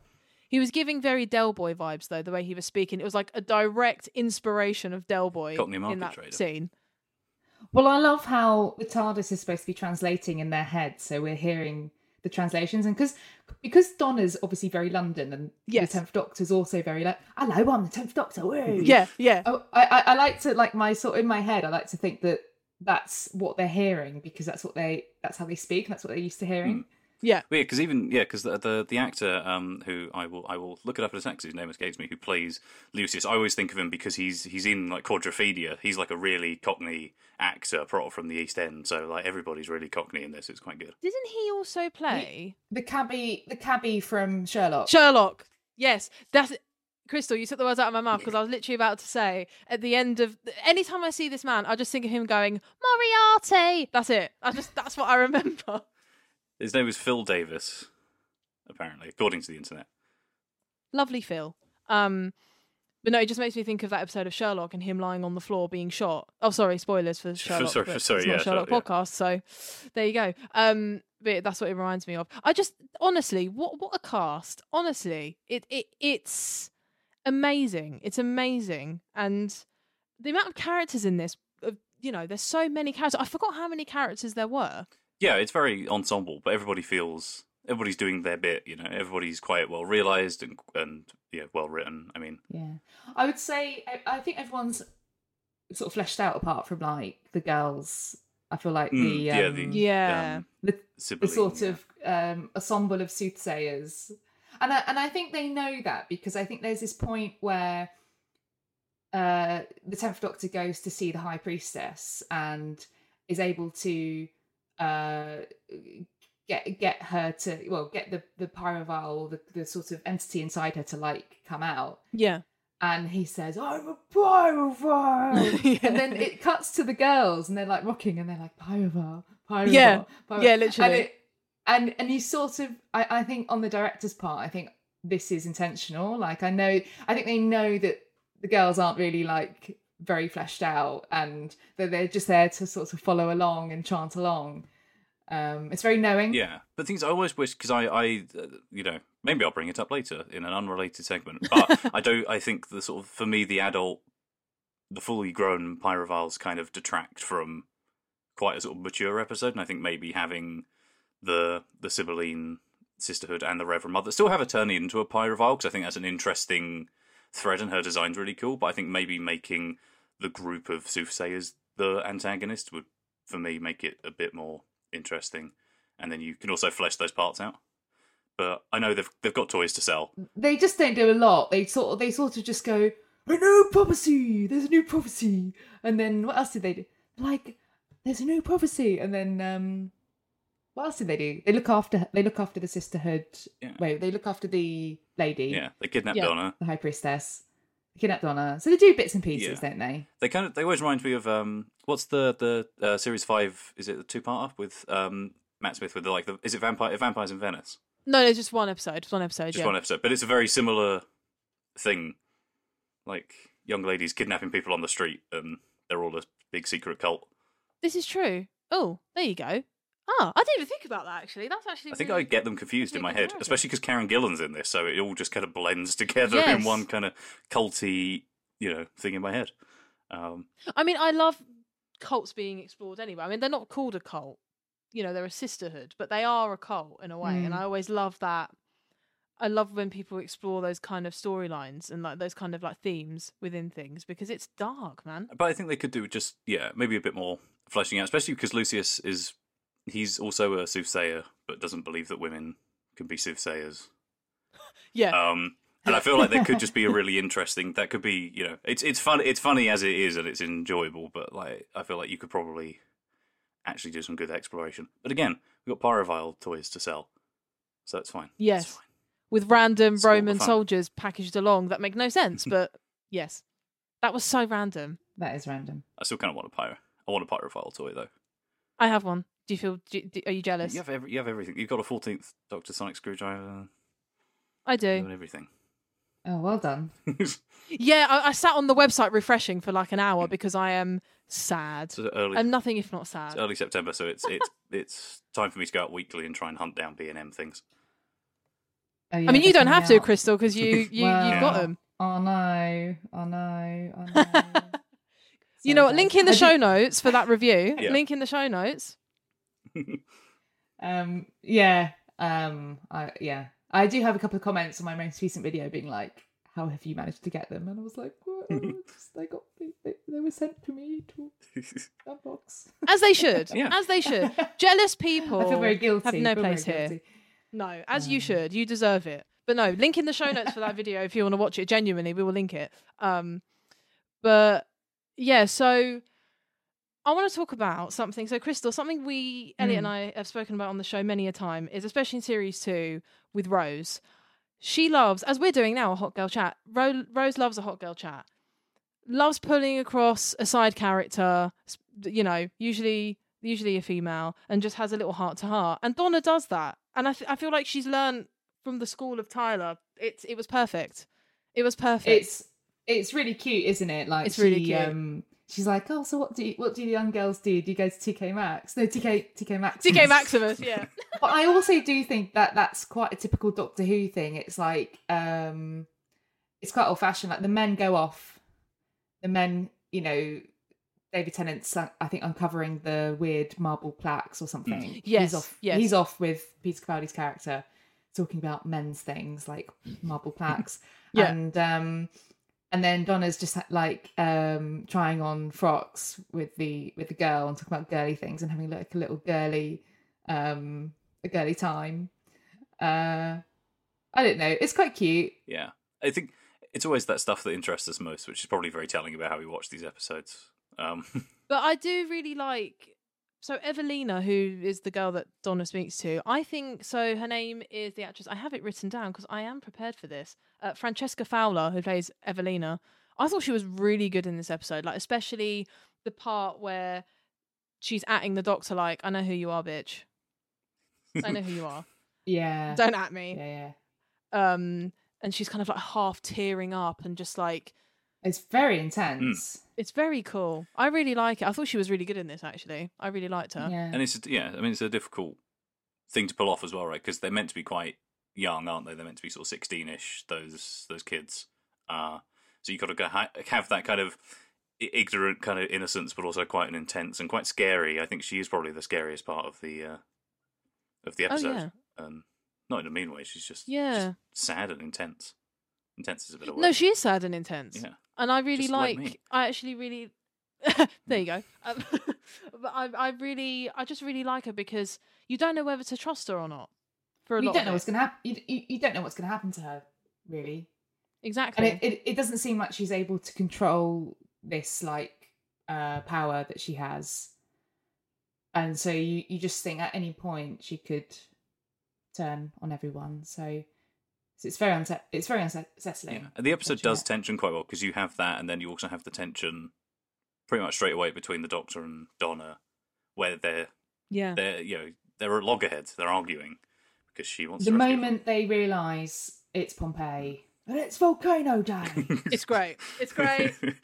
He was giving very Del Boy vibes though, the way he was speaking. It was like a direct inspiration of Del Boy in that trader. scene. Well, I love how the TARDIS is supposed to be translating in their head, so we're hearing the translations, and because because Donna's obviously very London, and Yes. the Tenth Doctor's also very like, "Hello, I'm the Tenth Doctor." Woo. Mm-hmm. Yeah, yeah. Oh, I, I I like to like my sort in my head. I like to think that that's what they're hearing because that's what they that's how they speak. and That's what they're used to hearing. Mm. Yeah. Yeah, because even yeah, because the, the the actor um who I will I will look it up in a second 'cause his name escapes me who plays Lucius. I always think of him because he's he's in like Quadrophenia. He's like a really Cockney actor, pro from the East End. So like everybody's really Cockney in this. It's quite good. Didn't he also play The cabbie, the cabbie from Sherlock. Sherlock? Yes, that's Christel. You took the words out of my mouth because I was literally about to say at the end of anytime I see this man, I just think of him going Moriarty. That's it. I just that's what I remember. His name is Phil Davis, apparently, according to the internet. Lovely Phil. Um, but no, it just makes me think of that episode of Sherlock and him lying on the floor being shot. Oh, sorry, spoilers for Sherlock. sorry, but sorry, it's not yeah, Sherlock podcast. So there you go. Um, but that's what it reminds me of. I just honestly, what what a cast! Honestly, it it it's amazing. It's amazing, and the amount of characters in this. You know, there's so many characters. I forgot how many characters there were. Yeah, it's very ensemble, but everybody feels everybody's doing their bit. You know, everybody's quite well realized and and yeah, well written. I mean, Yeah, I would say I, I think everyone's sort of fleshed out apart from like the girls. I feel like mm, the yeah, um, the Yeah. um, the, the sort yeah. of um, ensemble of soothsayers, and I, and I think they know that because I think there's this point where uh, the tenth Doctor goes to see the High Priestess and is able to uh, get get her to well get the the pyrovile the the sort of entity inside her to like come out, Yeah. and he says, "I'm a pyrovile," Yeah. and then it cuts to the girls and they're like rocking and they're like pyrovile, pyrovile, Yeah. pyrovile." Yeah, literally. And, it, and and you sort of, I, I think on the director's part, I think this is intentional. Like I know, I think they know that the girls aren't really like very fleshed out, and that they're just there to sort of follow along and chant along. Um, it's very knowing. Yeah, but things I always wish because I, I, uh, you know, maybe I'll bring it up later in an unrelated segment. But I don't. I think the sort of for me, the adult, the fully grown Pyroviles kind of detract from quite a sort of mature episode, and I think maybe having the the Sibylline sisterhood and the Reverend Mother still have her turn into a Pyrovile because I think that's an interesting thread, and her design's really cool. But I think maybe making the group of soothsayers the antagonist would, for me, make it a bit more interesting and then you can also flesh those parts out. But I know they've they've got toys to sell. They just don't do a lot. They sort of they sort of just go, a new prophecy. There's a new prophecy, and then what else did they do? Like, there's a new prophecy, and then um, what else did they do? They look after they look after the sisterhood. Yeah. Wait, they look after the lady, Yeah, they kidnap Yeah. Donna. the high priestess, kidnapped Donna. So they do bits and pieces, Yeah. don't they? They kind of they always remind me of um what's the the uh, series five? Is it the two parter with um Matt Smith with the like the is it vampire vampires in Venice? No, it's just one episode. Just one episode. Just yeah. one episode, but it's a very similar thing. Like young ladies kidnapping people on the street, and they're all a big secret cult. This is true. Oh, there you go. Ah, I didn't even think about that actually. That's actually. I think really... I get them confused in my head, comparison. especially because Karen Gillan's in this, so it all just kind of blends together in one kind of culty, you know, thing in my head. Um, I mean, I love cults being explored anyway. I mean, they're not called a cult. You know, they're a sisterhood, but they are a cult in a way, and Mm. I always love that. I love when people explore those kind of storylines and like those kind of like themes within things because it's dark, man. but I think they could do just yeah, maybe a bit more fleshing out, especially because Lucius is he's also a soothsayer, but doesn't believe that women can be soothsayers. Yeah, Um, and I feel like there could just be a really interesting. That could be you know, it's it's fun. It's funny as it is, and it's enjoyable. But like, I feel like you could probably actually do some good exploration. But again, we've got Pyrovile toys to sell, so that's fine. It's Yes. fine. with random It's Roman soldiers packaged along that make no sense, but yes, that was so random. That is random. I still kind of want a pyro. I want a pyrovile toy though. I have one. Do you feel? Do, do, are you jealous? You have every, you have everything. You've got a fourteenth Doctor Sonic screwdriver. I do. have everything. Oh, well done. Yeah, I, I sat on the website refreshing for like an hour because I am sad. So early, I'm nothing if not it's sad. early September, so it's it's it's time for me to go out weekly and try and hunt down B and M things. Oh, yeah, I mean, you don't have coming to, out. Christel, because you you you've got them. Oh no! Oh no! Oh no! You know what? Link in the I show did- notes for that review. Yeah. Link in the show notes. Um, yeah, um, I yeah, I do have a couple of comments on my most recent video being like, "How have you managed to get them?" And I was like, well, just, "They got they, they, they were sent to me to unbox." As they should. Yeah. As they should. Jealous people I feel very guilty. have no feel very place here. guilty. No, as you Um, should. You deserve it. But no, link in the show notes for that video if you want to watch it. Genuinely, we will link it. Um, but yeah, so I want to talk about something. So, Christel, something we Elliott and Mm. I have spoken about on the show many a time is, especially in series two with Rose. She loves, as we're doing now, a hot girl chat. Ro- Rose loves a hot girl chat. Loves pulling across a side character, you know, usually usually a female, and just has a little heart to heart. And Donna does that, and I, th- I feel like she's learned from the school of Tyler. It it was perfect. It was perfect. It's it's really cute, isn't it? Like It's really she, cute. Um, she's like, "Oh, so what do you, what do the young girls do? Do you go to TK Maxx? No, TK TK Maxx. TK Maximus, yeah. but I also do think that that's quite a typical Doctor Who thing. It's like um it's quite old fashioned. Like the men go off, the men, you know, David Tennant's I think uncovering the weird marble plaques or something. Yes, he's off. yes. he's off with Peter Capaldi's character talking about men's things like marble plaques. Yeah. and um and then Donna's just like um trying on frocks with the with the girl and talking about girly things and having like a little girly um a girly time. Uh I don't know. It's quite cute. Yeah, I think it's always that stuff that interests us most, which is probably very telling about how we watch these episodes. Um, But I do really like. So Evelina, who is the girl that Donna speaks to, I think so. Her name is the actress. I have it written down because I am prepared for this. Uh, Francesca Fowler, who plays Evelina. I thought she was really good in this episode, like especially the part where she's atting the doctor, like, "I know who you are, bitch. I know who you are. Yeah. Don't at me." Yeah, yeah. Um, and she's kind of like half tearing up and just like It's very intense. It's very cool. I really like it. I thought she was really good in this. Actually, I really liked her. Yeah. and it's yeah, I mean it's a difficult thing to pull off as well, right? Because they're meant to be quite young, aren't they? They're meant to be sort of sixteen-ish. Those those kids. Uh, so you've got to have that kind of ignorant kind of innocence, but also quite an intense and quite scary. I think she is probably the scariest part of the uh, of the Oh, episode. yeah. Um, not in a mean way. She's just Yeah. just sad and intense. Intense is a bit of a No, word. she is sad and intense. Yeah. And I really Just like like. me. I actually really. there you go. Um, but I, I really, I just really like her because you don't know whether to trust her or not. For a you lot don't of know it. what's gonna happen. You, you, you don't know what's gonna happen to her, really. exactly. And it, it, it doesn't seem like she's able to control this like uh power that she has. And so you, you just think at any point she could turn on everyone. So, so it's very unse- it's very unsettling. Yeah, and the episode does it. tension quite well because you have that, and then you also have the tension pretty much straight away between the Doctor and Donna, where they're yeah. they're you know they're at loggerheads, they're arguing because she wants The to rescue moment they realise it's Pompeii and it's Volcano Day. It's great. It's great.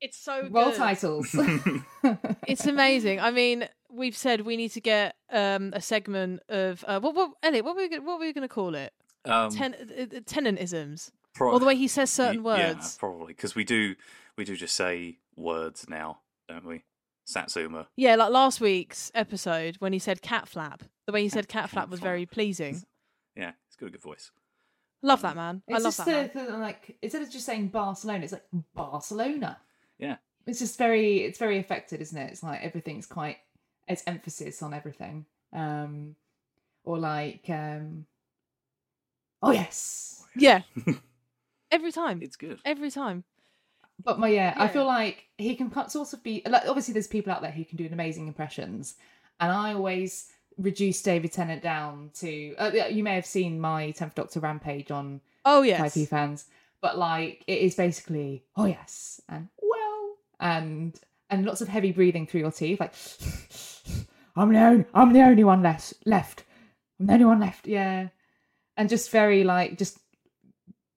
It's so Roll good. titles. It's amazing. I mean, we've said we need to get um, a segment of uh, what, what Elliott, what were we gonna, what were we going to call it? Um, Ten, uh, uh, Tennantisms. pro- or the way he says certain y- yeah, words. probably because we do we do just say words now, don't we? Satsuma. Yeah, like last week's episode when he said cat flap. The way he said cat flap was very pleasing. Yeah, he's got a good voice. Love that man. I love just that the, man. the, like instead of just saying Barcelona, it's like Barcelona. Yeah. It's just very it's very affected, isn't it? It's like everything's quite it's emphasis on everything. Um or like um Oh yes. Yeah. Every time. It's good. Every time. But my yeah, I feel like he can cut- sort of be like obviously there's people out there who can do amazing impressions, and I always reduce David Tennant down to. Uh, you may have seen my Tenth Doctor rampage on Oh yes. 5p fans, but like it is basically oh yes and well and and lots of heavy breathing through your teeth like I'm the only I'm the only one left left I'm the only one left yeah and just very like just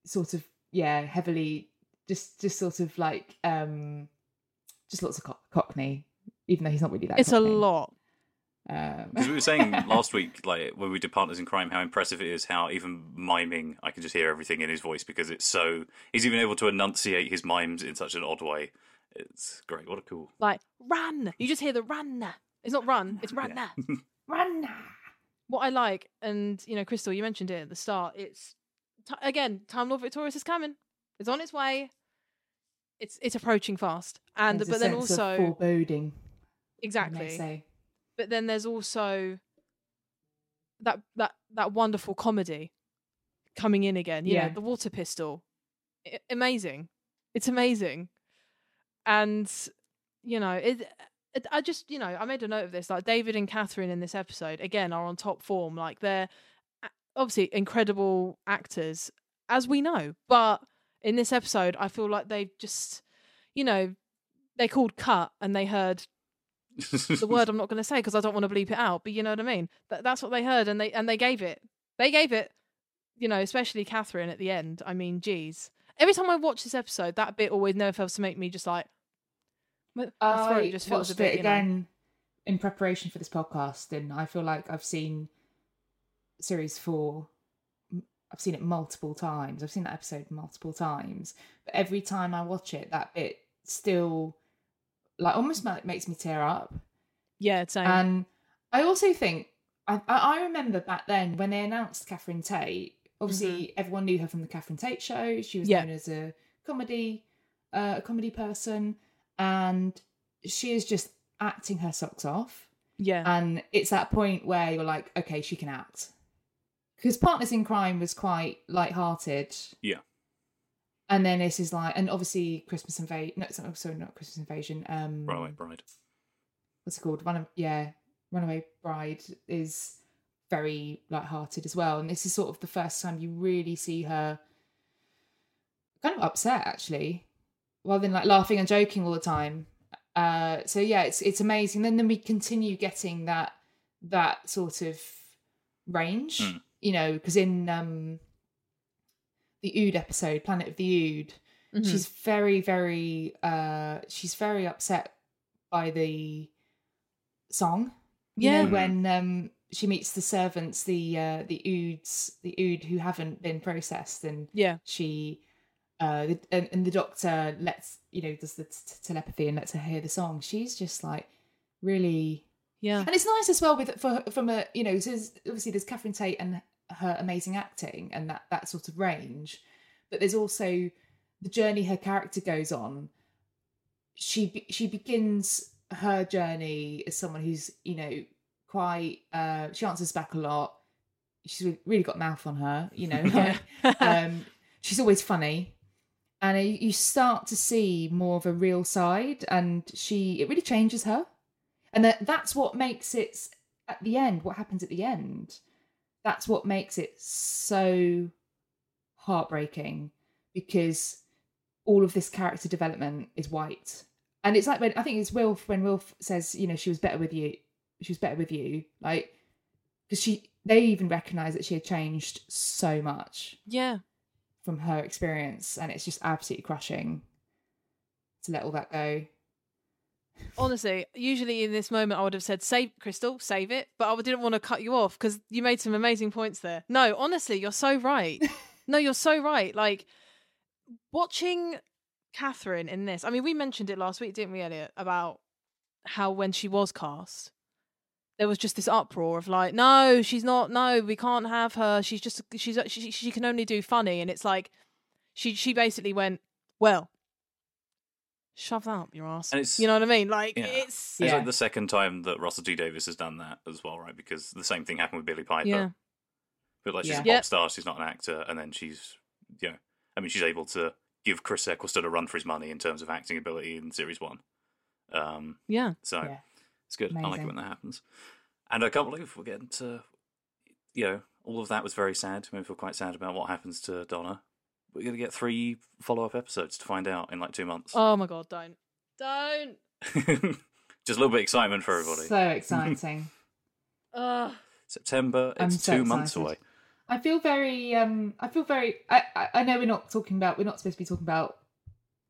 sort of yeah heavily just just sort of like um just lots of cock- cockney even though he's not really that It's a lot. Um, Because we were saying last week, like when we did Partners in Crime, how impressive it is how even miming, I can just hear everything in his voice because it's so. He's even able to enunciate his mimes in such an odd way. It's great. What a cool. Like run. You just hear the run. It's not run. It's run. Run! what I like, and you know, Christel, you mentioned it at the start. It's t- again, Time Lord Victorious is coming. It's on its way. It's it's approaching fast, and There's but then also foreboding. exactly. say. But then there's also that that that wonderful comedy coming in again. You Yeah. know, the water pistol, I- amazing. It's amazing, and you know it. I just, you know, I made a note of this. Like David and Catherine in this episode again are on top form. Like they're obviously incredible actors, as we know. But in this episode, I feel like they just, you know, they called cut and they heard the word I'm not going to say because I don't want to bleep it out. But you know what I mean. That, that's what they heard, and they and they gave it. They gave it. You know, especially Catherine at the end. I mean, geez. Every time I watch this episode, that bit always never fails to make me just like. My throat I just feels watched a bit. it you know- again in preparation for this podcast, and I feel like I've seen series four. I've seen it multiple times. I've seen that episode multiple times, but every time I watch it, that bit still, like, almost makes me tear up. Yeah, same. And I also think I, I I remember back then when they announced Catherine Tate. Obviously, everyone knew her from the Catherine Tate show. She was Mm-hmm. Yeah. known as a comedy, uh, a comedy person, and she is just acting her socks off. yeah, And it's that point where you're like, okay, she can act. Because Partners in Crime was quite light-hearted, yeah. and then this is like, and obviously Christmas Invasion. No, sorry, sorry, not Christmas Invasion. Um, Runaway Bride. what's it called? Run, yeah, Runaway Bride is very light-hearted as well, and this is sort of the first time you really see her kind of upset actually, rather than like laughing and joking all the time. Uh, so yeah, it's it's amazing. Then then we continue getting that that sort of range, Mm. you know, because in um the Ood episode, Planet of the Ood, Mhm. she's very very uh she's very upset by the song you Yeah. know when um she meets the servants the uh the oods the ood who haven't been processed and yeah, she uh and, and the doctor lets you know does the t- telepathy and lets her hear the song she's just like really yeah, and it's nice as well with for from a you know so there's, obviously there's Catherine Tate and her amazing acting and that that sort of range, but there's also the journey her character goes on. She she begins her journey as someone who's you know quite uh she answers back a lot. She's really got mouth on her, you know. Like, um, she's always funny and you start to see more of a real side and she it really changes her. And that that's what makes it at the end what happens at the end. That's what makes it so heartbreaking because all of this character development is white. And it's like when i think it's wilf when wilf says you know she was better with you she was better with you like because she they even recognize that she had changed so much. Yeah. From her experience and it's just absolutely crushing to let all that go Honestly, usually in this moment, I would have said, "Save Christel, save it," but I didn't want to cut you off because you made some amazing points there. No, honestly, you're so right. no, you're so right. Like watching Catherine in this. I mean, we mentioned it last week, didn't we, Elliott? About how when she was cast, there was just this uproar of like, "No, she's not. No, we can't have her. She's just she's she, she can only do funny." And it's like she she basically went, "Well." Shove that up your ass. And it's- you know what I mean? Like Yeah. it's It's Yeah. like the second time that Russell T Davies has done that as well, right? Because the same thing happened with Billie Piper. Yeah. But like she's Yeah. a pop Yep. star, she's not an actor, and then she's you know, I mean, she's able to give Chris Eccleston a run for his money in terms of acting ability in series one. Um, yeah. so Yeah. It's good. I like it when that happens. And I can't believe we're getting to, you know, all of that was very sad. I feel quite sad about what happens to Donna. We're going to get three follow up episodes to find out in like two months. Oh my god, don't. Don't. Just a little bit of excitement for everybody. so exciting Ugh. September, I'm it's so two months away. I feel very um I feel very I I know we're not talking about we're not supposed to be talking about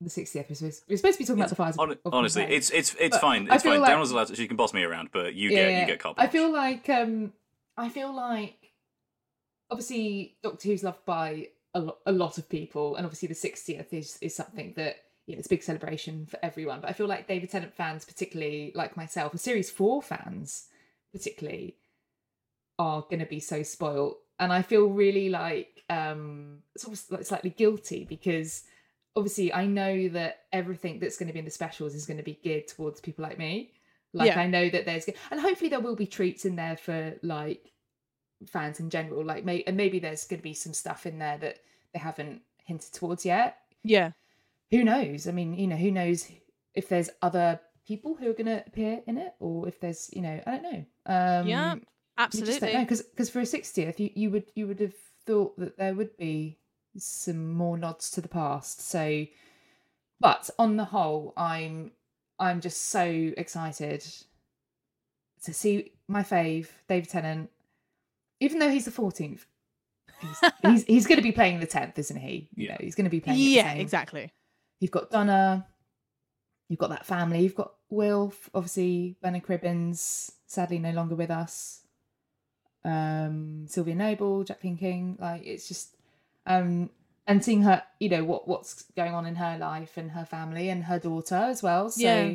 the 60th episode. We're supposed to be talking about the fires. Hon- of honestly, it's it's it's But fine. It's fine. like- Damla's allowed to, she can boss me around, but you get you get carte I feel like um I feel like obviously Doctor Who's loved by a, lo- a lot of people, and obviously the 60th is is something that you know it's a big celebration for everyone. But I feel like David Tennant fans, particularly like myself, and Series Four fans, particularly, are going to be so spoilt, and I feel really like um sort of like slightly guilty because obviously I know that everything that's going to be in the specials is going to be geared towards people like me. Like Yeah. I know that there's and hopefully there will be treats in there for like fans in general. Like may and maybe there's going to be some stuff in there that they haven't hinted towards yet. Yeah. Who knows? I mean, you know, who knows if there's other people who are going to appear in it, or if there's, you know, I don't know. Um, Yeah, you just don't Absolutely. know because for a sixtieth, you, you would you would have thought that there would be some more nods to the past. So, but on the whole, I'm I'm just so excited to see my fave, David Tennant. Even though he's the fourteenth, he's he's, he's going to be playing the tenth, isn't he? You Yeah. know, he's going to be playing. Yeah, exactly. You've got Donna. You've got that family. You've got Wilf, obviously Bernard Cribbins, sadly no longer with us. Um, Sylvia Noble, Jacqueline King. Like it's just, um, and seeing her, you know what what's going on in her life and her family and her daughter as well. So Yeah.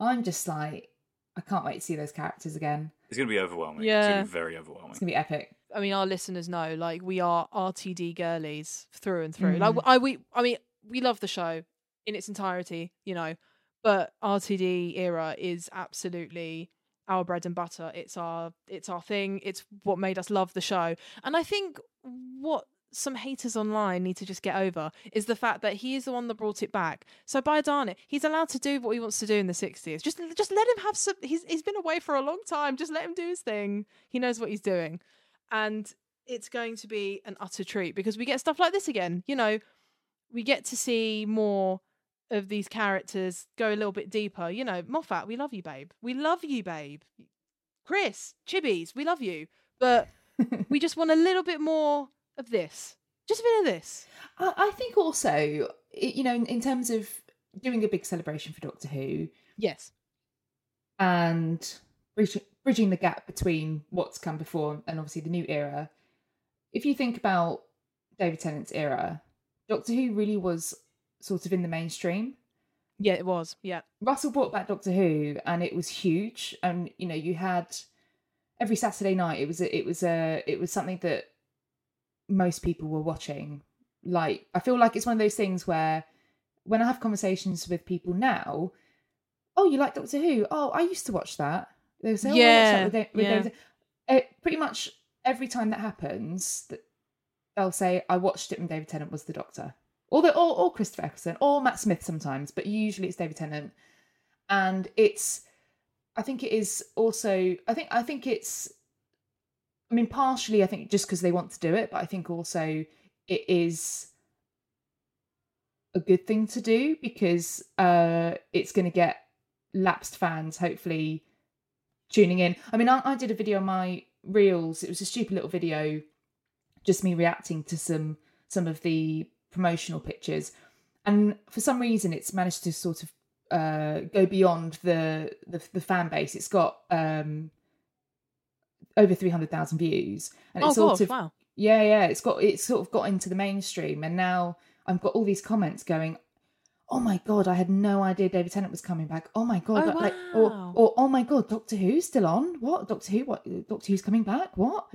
I'm just like, I can't wait to see those characters again. It's going to be overwhelming. It's Yeah. going to be very overwhelming. It's gonna be epic. I mean, our listeners know, like, we are RTD girlies through and through. Like, Mhm. I we, I mean, we love the show in its entirety, you know, but RTD era is absolutely our bread and butter. It's our, it's our thing. It's what made us love the show. And I think what some haters online need to just get over is the fact that he is the one that brought it back. So by darn it, he's allowed to do what he wants to do in the 60s. Just, just let him have some. He's, he's been away for a long time. Just let him do his thing. He knows what he's doing and it's going to be an utter treat because we get stuff like this again. You know, we get to see more of these characters go a little bit deeper. You know, Moffat, we love you, babe. We love you, babe. Chris, Chibbies, we love you, but we just want a little bit more of this. Just a bit of this. I, I think also, you know, in, in terms of doing a big celebration for Doctor Who, Yes. and bridge, bridging the gap between what's come before and obviously the new era. If you think about David Tennant's era, Doctor Who really was sort of in the mainstream. Yeah, it was. Yeah. Russell brought back Doctor Who, and it was huge. And you know, you had every Saturday night. It was a, it was a it was something that most people were watching. Like I feel like it's one of those things where when I have conversations with people now, oh, you like Doctor Who? Oh, I used to watch that. They say, oh, Yeah, with with yeah. David- Uh, pretty much every time that happens, that they'll say, I watched it when David Tennant was the Doctor. Or, the, or, or Christopher Eccleston, or Matt Smith sometimes, but usually it's David Tennant. And it's, I think it is also, I think, I think it's, I mean, partially, I think just because they want to do it, but I think also it is a good thing to do because uh, it's going to get lapsed fans hopefully tuning in. I mean, I, I did a video on my reels. It was a stupid little video, just me reacting to some some of the promotional pictures, and for some reason, it's managed to sort of uh, go beyond the, the the fan base. It's got um, over three hundred thousand views, and Oh, it's sort God. of Wow. yeah, yeah. It's got it's sort of got into the mainstream, and now I've got all these comments going. Oh my god! I had no idea David Tennant was coming back. Oh my god! Oh, like, like- or, or oh my god, Doctor Who's still on? What Doctor Who? What Doctor Who's coming back? What?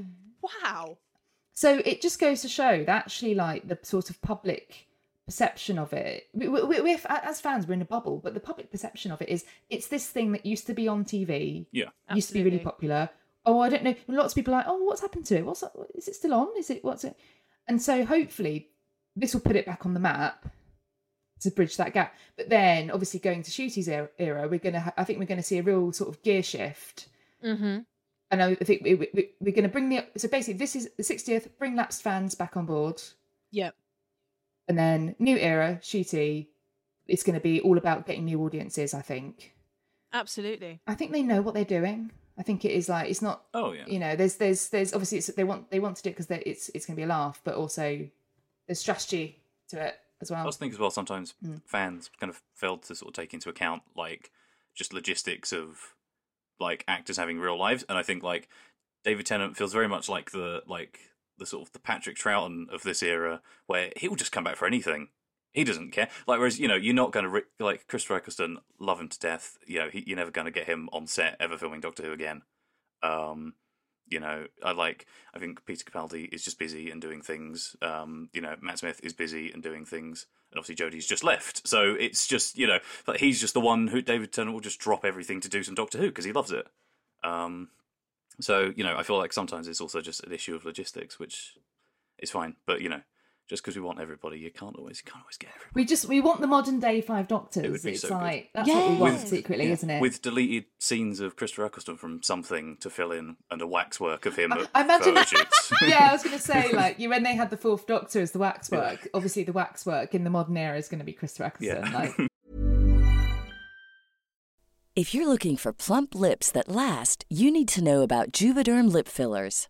Wow. So it just goes to show that actually, like the sort of public perception of it, we, we, we, we're- as fans, we're in a bubble, but the public perception of it is it's this thing that used to be on TV, Yeah. used to be really popular. Oh, I don't know. Lots of people are like, oh, what's happened to it? What's? Is it still on? Is it what's it? And so hopefully this will put it back on the map to bridge that gap. But then, obviously, going to Ncuti's era, era we're gonna, ha- I think we're going to see a real sort of gear shift Mm-hmm. and I think we, we, we're going to bring the so basically this is the 60th bring lapsed fans back on board Yep. and then new era Ncuti it's going to be all about getting new audiences i think Absolutely. i think they know what they're doing i think it is like it's not Oh yeah. you know there's there's there's obviously it's, they want they want to do it because it's it's going to be a laugh but also there's strategy to it as well. I also think as well sometimes Mm. fans kind of failed to sort of take into account like just logistics of like actors having real lives, and I think like David Tennant feels very much like the like the sort of the Patrick Troughton of this era, where he'll just come back for anything. He doesn't care. Like whereas you know you're not going to like Chris Eccleston, love him to death. You know he, you're never going to get him on set ever filming Doctor Who again. Um, you know, I like. I think Peter Capaldi is just busy and doing things. Um, you know, Matt Smith is busy and doing things, and obviously Jodie's just left. So it's just you know, like he's just the one who David Tennant will just drop everything to do some Doctor Who because he loves it. Um, so you know, I feel like sometimes it's also just an issue of logistics, which is fine. But you know, just because we want everybody, you can't always you can't always get everybody. We just we want the modern day Five Doctors. It would be it's so good. like that's what we want Yes. secretly, Yeah, isn't it? With deleted scenes of Christopher Eccleston from something to fill in, and a waxwork of him I- I imagine- yeah, I was going to say like you when they had the Fourth Doctor as the waxwork. Obviously, the waxwork in the modern era is going to be Christopher Eccleston. Yeah. Like, If you're looking for plump lips that last, you need to know about Juvederm lip fillers.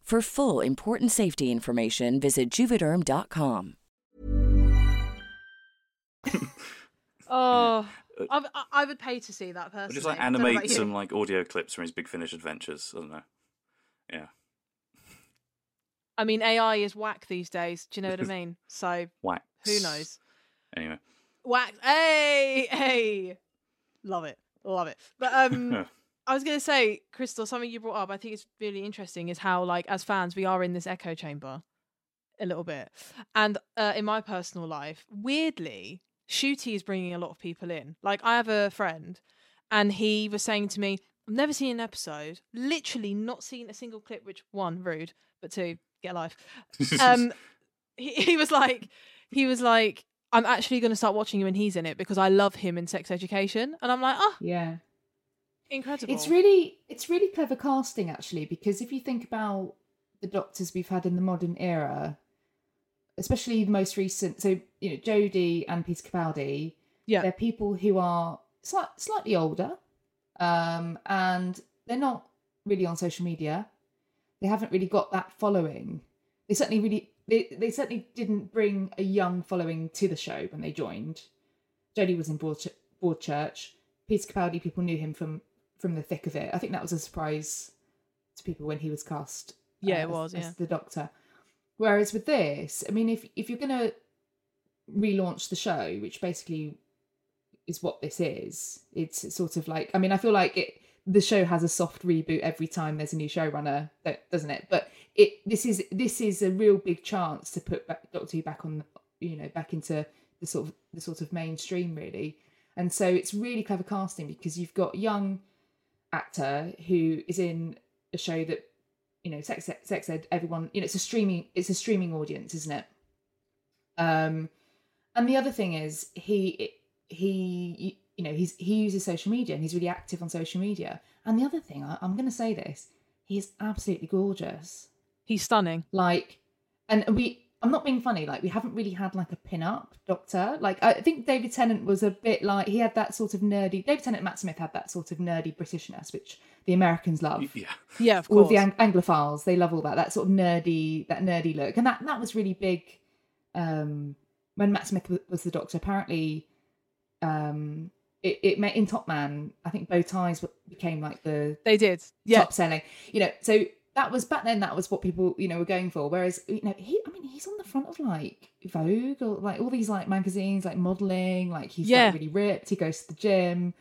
For full important safety information, visit juvederm.com. Oh, I, I- I would pay to see that person. just like animate some like audio clips from his Big Finish adventures. I don't know. Yeah, I mean, AI is whack these days. Do you know what I mean? So whack. who knows? Anyway, Whack. Hey, hey. Love it. Love it. But um, I was going to say, Christel, something you brought up, I think it's really interesting, is how, like, as fans, we are in this echo chamber a little bit. And uh, in my personal life, weirdly, Ncuti is bringing a lot of people in. Like, I have a friend, and he was saying to me, I've never seen an episode, literally not seen a single clip, which, one, rude, but two, get a life. Um, he, he was like, he was like, I'm actually going to start watching him when he's in it because I love him in Sex Education. And I'm like, oh, yeah, incredible. it's really it's really clever casting actually because if you think about the Doctors we've had in the modern era, especially the most recent, so you know Jodie and Peter Capaldi, yeah. they're people who are slight, slightly older um, and they're not really on social media they haven't really got that following they certainly really they, they certainly didn't bring a young following to the show when they joined jodie was in Broadch- broadchurch peter capaldi people knew him from from the thick of it i think that was a surprise to people when he was cast Yeah, uh, it was, as yeah. the doctor whereas with this i mean if if you're gonna relaunch the show which basically is what this is. It's sort of like I mean, I feel like it the show has a soft reboot every time there's a new showrunner, doesn't it? But it this is this is a real big chance to put back, Doctor Who back on you know back into the sort of the sort of mainstream really. And so it's really clever casting because you've got young actor who is in a show that you know sex sex ed everyone you know it's a streaming it's a streaming audience isn't it? Um and the other thing is he he you know he's he uses social media and he's really active on social media. And the other thing I, i'm going to say this he is absolutely gorgeous. He's stunning. like and we i'm not being funny like we haven't really had like a pin-up doctor like i think david tennant was a bit like he had that sort of nerdy david tennant and matt smith had that sort of nerdy britishness which the americans love yeah, Yeah, of all course. of the Ang- Anglophiles, they love all that that sort of nerdy, that nerdy look, and that that was really big. Um, when Matt Smith w- was the Doctor, apparently, um, it it met in Top Man. I think bow ties became like the they did. Yeah. top selling. You know, so that was back then. That was what people you know were going for. Whereas you know, he, I mean, he's on the front of like Vogue or like all these like magazines, like modeling. Like he's Yeah. like really ripped. He goes to the gym.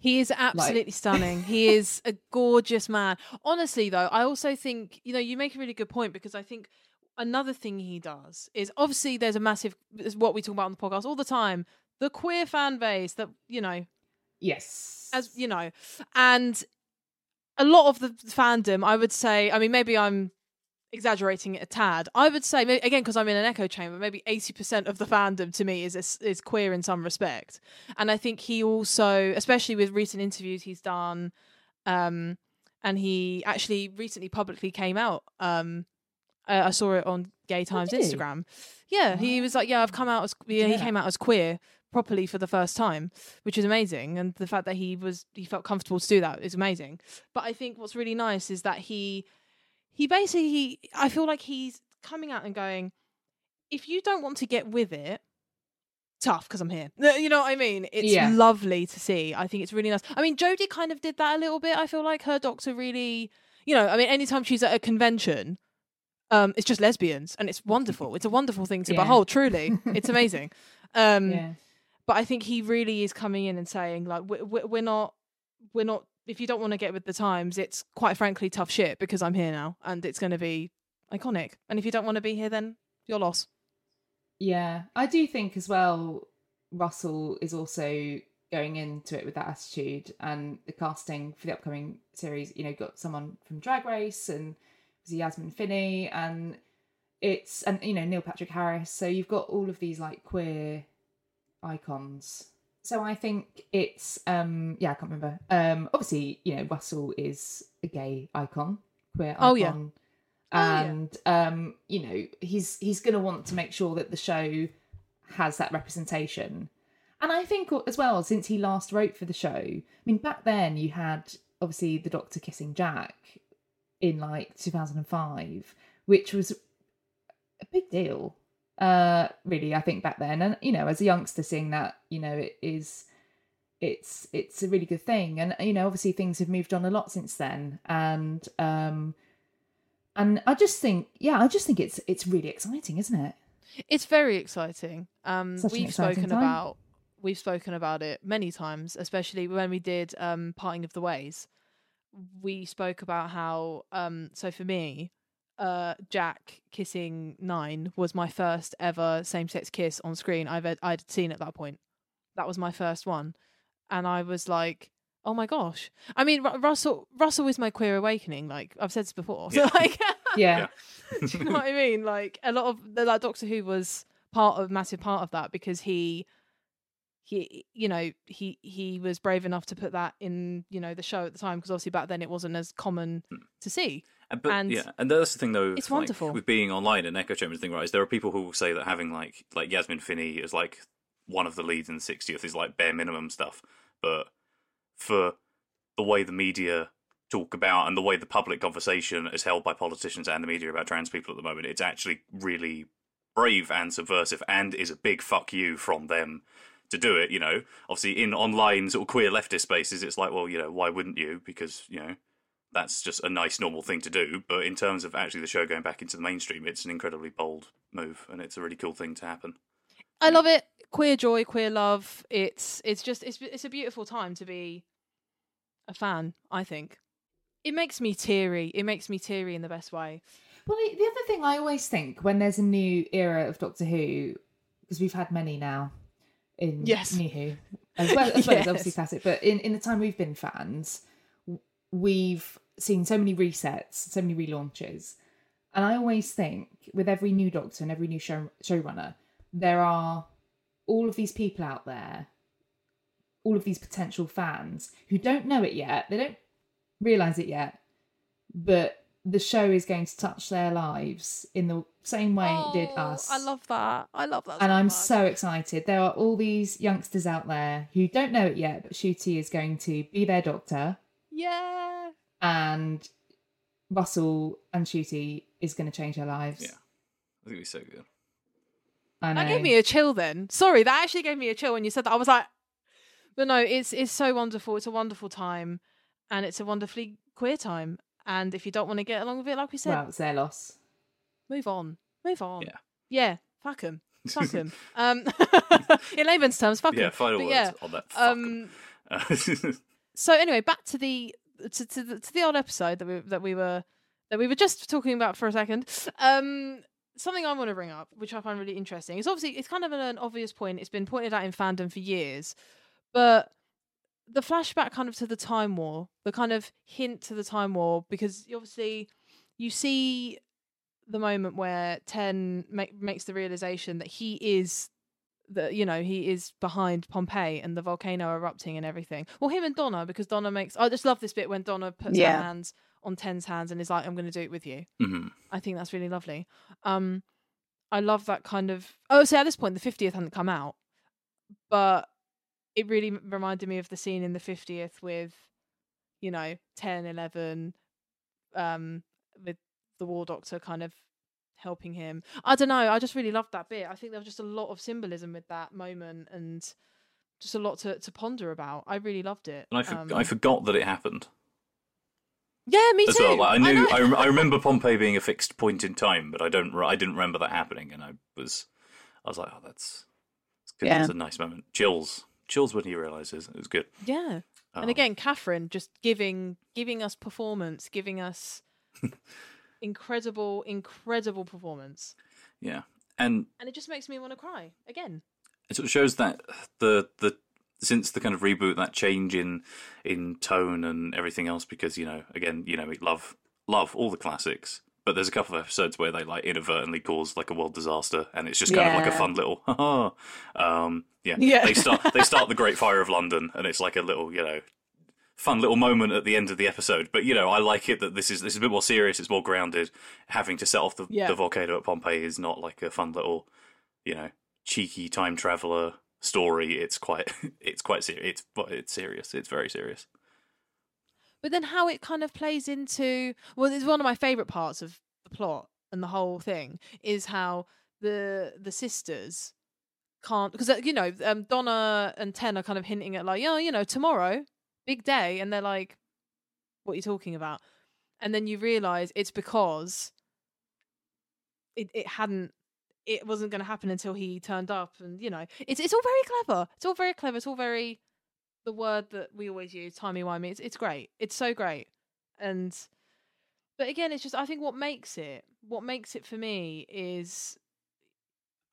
He is absolutely stunning. He is a gorgeous man. Honestly, though, I also think you know you make a really good point because I think another thing he does is obviously there's a massive is what we talk about on the podcast all the time the queer fan base that you know Yes. as you know and a lot of the fandom i would say i mean maybe i'm exaggerating it a tad. I would say again because i'm in an echo chamber maybe 80% of the fandom to me is is is queer in some respect. And i think he also especially with recent interviews he's done um and he actually recently publicly came out um uh, i saw it on gay times did he? instagram. Yeah he was like yeah i've come out as yeah, he came out as queer properly for the first time which is amazing and the fact that he was he felt comfortable to do that is amazing. But i think what's really nice is that he he basically he, i feel like he's coming out and going if you don't want to get with it tough because i'm here. You know what i mean? It's Yeah. lovely to see. I think it's really nice. I mean jodie kind of did that a little bit i feel like. Her doctor really you know i mean anytime she's at a convention um it's just lesbians and it's wonderful. It's a wonderful thing to Yeah. behold truly. It's amazing. Um yeah. But I think he really is coming in and saying like we- we- we're not we're not if you don't want to get with the times it's quite frankly tough shit because I'm here now and it's going to be iconic and if you don't want to be here then your loss Yeah, I do think as well. Russell is also going into it with that attitude, and the casting for the upcoming series, you know, got someone from Drag Race and was Yasmin Finney, and it's and you know Neil Patrick Harris. So you've got all of these like queer icons. So I think it's um yeah I can't remember um obviously you know Russell is a gay icon queer icon Oh, yeah. Oh, yeah. and um you know he's he's to want to make sure that the show has that representation and i think as well since he last wrote for the show i mean back then you had obviously the doctor kissing jack in like 2005 which was a big deal uh really i think back then and you know as a youngster seeing that you know it is it's it's a really good thing and you know obviously things have moved on a lot since then and um and I just think, yeah, I just think it's it's really exciting, isn't it? it's very exciting um Such we've exciting spoken time. about we've spoken about it many times especially when we did um parting of the ways we spoke about how um so for me uh Jack kissing nine was my first ever same sex kiss on screen I've I'd seen at that point. That was my first one, and I was like, oh my gosh. I mean, Ru- Russell Russell is my queer awakening. Like I've said this before. So Yeah. like, Yeah, do you know what I mean? Like a lot of the like Doctor Who was part of massive part of that because he he you know he he was brave enough to put that in you know the show at the time because obviously back then it wasn't as common to see And, but And yeah, and that's the thing though. it's like, wonderful. with being online and echo chambers thing, right? Is there are people who will say that having like like Yasmin Finney as like one of the leads in the 60th is like bare minimum stuff, but for the way the media talk about and the way the public conversation is held by politicians and the media about trans people at the moment, it's actually really brave and subversive and is a big fuck you from them to do it, you know. Obviously in online sort of queer leftist spaces it's like, well, you know, why wouldn't you? Because, you know, that's just a nice normal thing to do. But in terms of actually the show going back into the mainstream, it's an incredibly bold move and it's a really cool thing to happen. I love it. Queer joy, queer love. It's it's just it's it's a beautiful time to be a fan. I think it makes me teary. It makes me teary in the best way. Well, the the other thing I always think when there's a new era of Doctor Who, because we've had many now in Yes. New Who, as well, as well as obviously classic, but in, in the time we've been fans, we've seen so many resets, so many relaunches. And I always think with every new Doctor and every new show, showrunner, there are all of these people out there, all of these potential fans who don't know it yet, they don't realize it yet, but the show is going to touch their lives in the same way it did Oh, us. I love that. I love that. and so I'm much. so excited. There are all these youngsters out there who don't know it yet, but Ncuti is going to be their doctor, yeah. And Russell and Ncuti is going to change their lives. Yeah. I think it'd be so good. I know. That gave me a chill. Then sorry, that actually gave me a chill when you said that. I was like, but no, it's it's so wonderful. It's a wonderful time, and it's a wonderfully queer time. And if you don't want to get along with it, like we said, well, it's their loss. move on, move on. Yeah. yeah, fuck them. fuck them. Um, in layman's terms, fuck yeah, final But words yeah, on that. Fuck 'em. um, so anyway, back to the to, to the to the old episode that we that we were that we were just talking about for a second. Um, something I want to bring up, which I find really interesting, is obviously it's kind of an obvious point. It's been pointed out in fandom for years, but the flashback kind of to the time war, the kind of hint to the time war, because obviously you see the moment where Ten make, makes the realization that he is that you know he is behind Pompeii and the volcano erupting and everything. Well, him and Donna, because Donna makes. I just love this bit when Donna puts Yeah. her hands on Ten's hands and is like, "I'm going to do it with you." mhm. I think that's really lovely. Um, I love that kind of. Oh, so at this point, the fiftieth hadn't come out, but it really reminded me of the scene in the fiftieth with, you know, 10, 11, um, with the War Doctor kind of helping him. I don't know. I just really loved that bit. I think there was just a lot of symbolism with that moment and just a lot to, to ponder about. I really loved it. and I, for- Um, I forgot that it happened yeah, me as too. well. Like, I knew, I, know. rem- I remember Pompeii being a fixed point in time, but I don't, I didn't remember that happening, and I was, I was like, oh, that's, that's good. Yeah. That's a nice moment. Chills, chills when he realizes it was good. yeah. Um, and again, Catherine just giving giving us performance, giving us incredible, incredible performance, yeah, and and it just makes me want to cry again. it sort of shows that the the since the kind of reboot that change in in tone and everything else because you know again you know we love love all the classics but there's a couple of episodes where they like inadvertently cause like a world disaster and it's just kind of like a fun little haha um yeah. Yeah. they start they start the great fire of london and it's like a little you know fun little moment at the end of the episode but you know i like it that this is this is a bit more serious it's more grounded. Having to set off the, Yeah. the volcano at pompeii is not like a fun little you know cheeky time traveler story. It's quite it's quite serious it's but it's serious it's very serious. But then how it kind of plays into well, it's one of my favorite parts of the plot and the whole thing is how the the sisters can't because you know um, Donna and Ten are kind of hinting at like yeah you know tomorrow big day and they're like what are you talking about? And then you realize it's because it it hadn't it wasn't going to happen until he turned up and you know it's it's all very clever. It's all very clever. It's all very the word that we always use timey wimey it's it's great. It's so great. And but again it's just i think what makes it what makes it for me is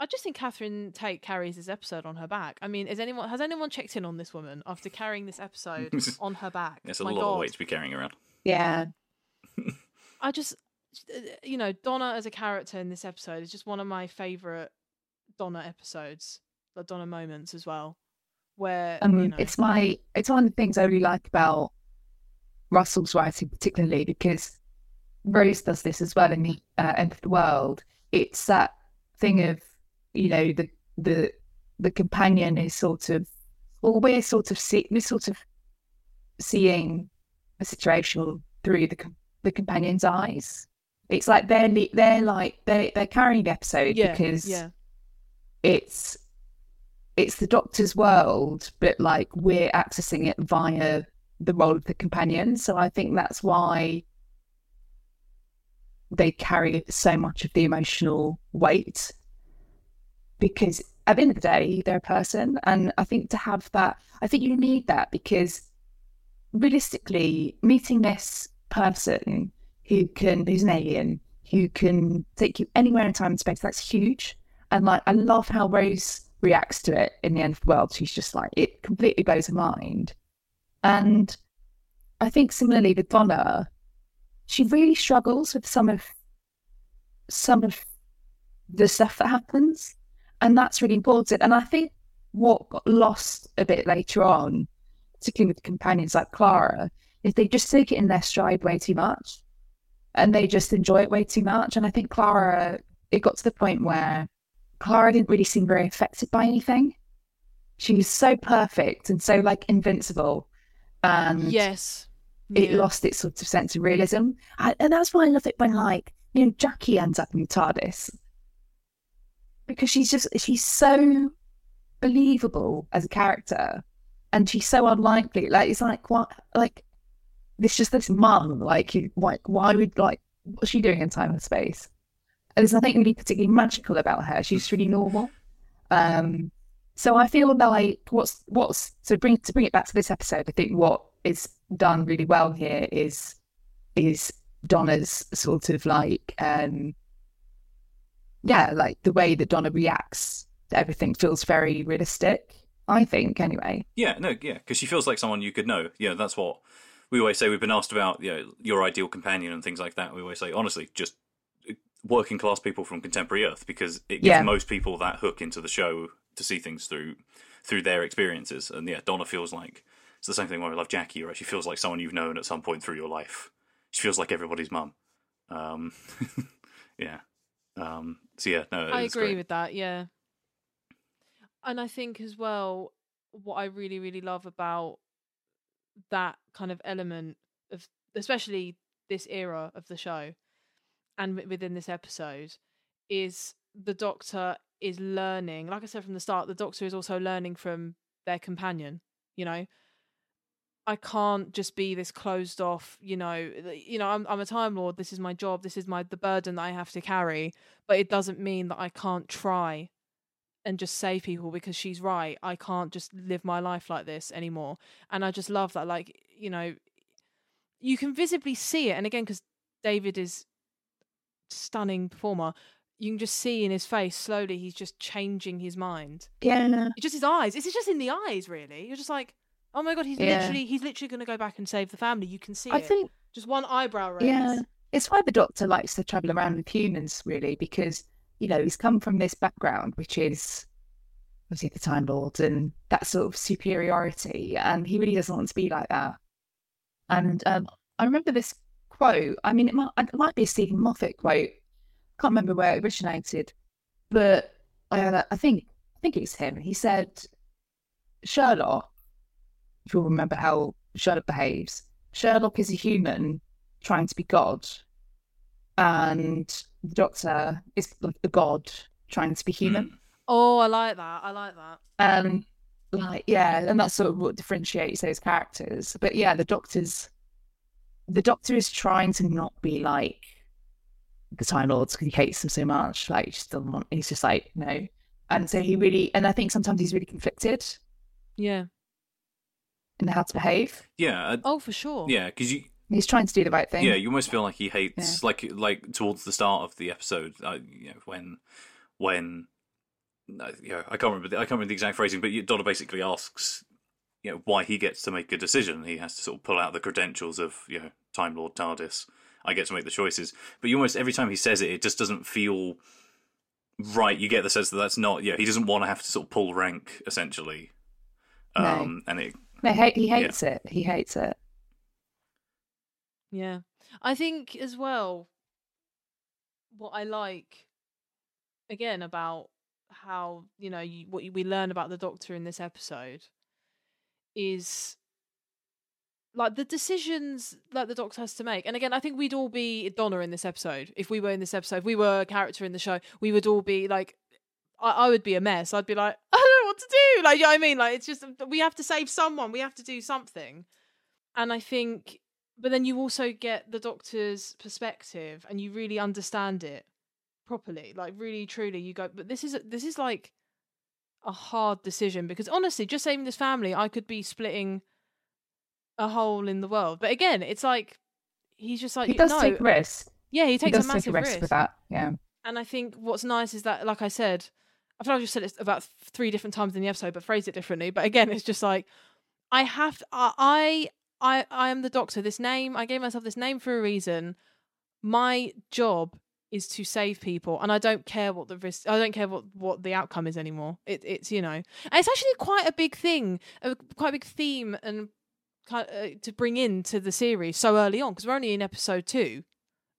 I just think Catherine Tate carries this episode on her back. I mean, is anyone has anyone checked in on this woman after carrying this episode on her back? it's a My lot God. of weight to be carrying around Yeah. I just, uh, you know, Donna as a character in this episode is just one of my favorite Donna episodes, the Donna moments as well, where Um, you know, It's my it's one of the things I really like about Russell's writing, particularly because Rose does this as well in the uh, End of the World. It's that thing of you know the the the companion is sort of, or we're sort of see, we're sort of seeing a situation through the the companion's eyes. It's like they're they're like they they're carrying the episode yeah, because yeah, it's it's the doctor's world, but like we're accessing it via the role of the companion. So I think that's why they carry so much of the emotional weight because at the end of the day, they're a person. And I think to have that, I think you need that because realistically, meeting this person who can, who's an alien, who can take you anywhere in time and space, that's huge. And like, I love how Rose reacts to it in the end of the world. She's just like, it completely blows her mind. And I think similarly with Donna, she really struggles with some of some of the stuff that happens. And that's really important. And I think what got lost a bit later on, particularly with companions like Clara, is they just take it in their stride way too much. And they just enjoy it way too much. And I think Clara, it got to the point where Clara didn't really seem very affected by anything. She was so perfect and so like invincible. And yes, it yeah. lost its sort of sense of realism. I, and that's why I love it when like, you know, Jackie ends up in the TARDIS. Because she's just she's so believable as a character. And she's so unlikely. Like it's like what like this just this mum, like you like why would like what's she doing in time and space? And there's nothing really particularly magical about her. She's really normal. Um, so I feel like what's what's to bring to bring it back to this episode. I think what is done really well here is is Donna's sort of like um yeah, like the way that Donna reacts everything feels very realistic. I think, anyway. Yeah, no, yeah, because she feels like someone you could know. Yeah, that's what we always say. We've been asked about, you know, your ideal companion and things like that. We always say, honestly, just working class people from contemporary Earth because it gives Yeah. most people that hook into the show to see things through through their experiences. And yeah, Donna feels like it's the same thing when we love Jackie, right? She feels like someone you've known at some point through your life. She feels like everybody's mum. Um, yeah. Um, so yeah, no, I agree great. with that. Yeah, and I think as well, what I really really love about that kind of element of, especially this era of the show, and within this episode, is the Doctor is learning. Like I said from the start, the Doctor is also learning from their companion. You know, I can't just be this closed off, you know, you know, I'm I'm a time lord, this is my job, this is my the burden that I have to carry, but it doesn't mean that I can't try and just save people because she's right. I can't just live my life like this anymore. And I just love that like, you know, you can visibly see it and again cuz David is stunning performer, you can just see in his face slowly he's just changing his mind. Yeah. Just his eyes. It's just in the eyes, really. You're just like, oh my god, he's Yeah. literally he's literally going to go back and save the family. You can see I it. think just one eyebrow raise. Yeah, it's why the Doctor likes to travel around with humans, really, because you know he's come from this background, which is obviously the Time Lord and that sort of superiority, and he really doesn't want to be like that. And um, I remember this quote. I mean, it might it might be a Steven Moffat quote. I Can't remember where it originated, but I, I think I think it's him. He said, "Sherlock, you'll remember how Sherlock behaves, Sherlock is a human trying to be God, and the Doctor is like the God trying to be human. Mm. Oh, I like that. I like that. And like, yeah, and that's sort of what differentiates those characters. But yeah, the Doctor's the Doctor is trying to not be like the Time Lords because he hates them so much. Like, he just doesn't want. He's just like no. And so he really, and I think sometimes he's really conflicted Yeah. In how to behave. Yeah, uh, Oh, for sure. yeah, because you He's trying to do the right thing. Yeah, you almost feel like he hates, like, like towards the start of the episode, uh, you know, when, when, uh, you know, I can't remember, the, I can't remember the exact phrasing, but Donna basically asks, you know, why he gets to make a decision. He has to sort of pull out the credentials of, you know, Time Lord TARDIS. I get to make the choices, but you almost every time he says it, it just doesn't feel right. You get the sense that that's not, yeah, he doesn't want to have to sort of pull rank essentially, No. um, and it, He, he hates it. He hates it. Yeah. I think as well what I like again about how, you know, you, what we learn about the doctor in this episode is like the decisions that the doctor has to make. And again, I think we'd all be Donna in this episode. If we were in this episode, if we were a character in the show, we would all be like I, I would be a mess. I'd be like, I don't know what to do. Like, you know what I mean? Like, it's just we have to save someone. We have to do something. And I think, but then you also get the doctor's perspective, and you really understand it properly. Like, really, truly, you go. But this is this is like a hard decision because honestly, just saving this family, I could be splitting a hole in the world. But again, it's like he's just like He does no. take risks. Yeah, he He takes does a take massive a risk risk. with that. Yeah. And I think what's nice is that, like I said, I feel like I just said it about three different times in the episode, but phrased it differently. But again, it's just like I have, I, I, I am the doctor. This name, I gave myself this name for a reason. My job is to save people, and I don't care what the risk. I don't care what what the outcome is anymore. It, it's you know, and it's actually quite a big thing, a quite a big theme, and uh, to bring into the series so early on because we're only in episode two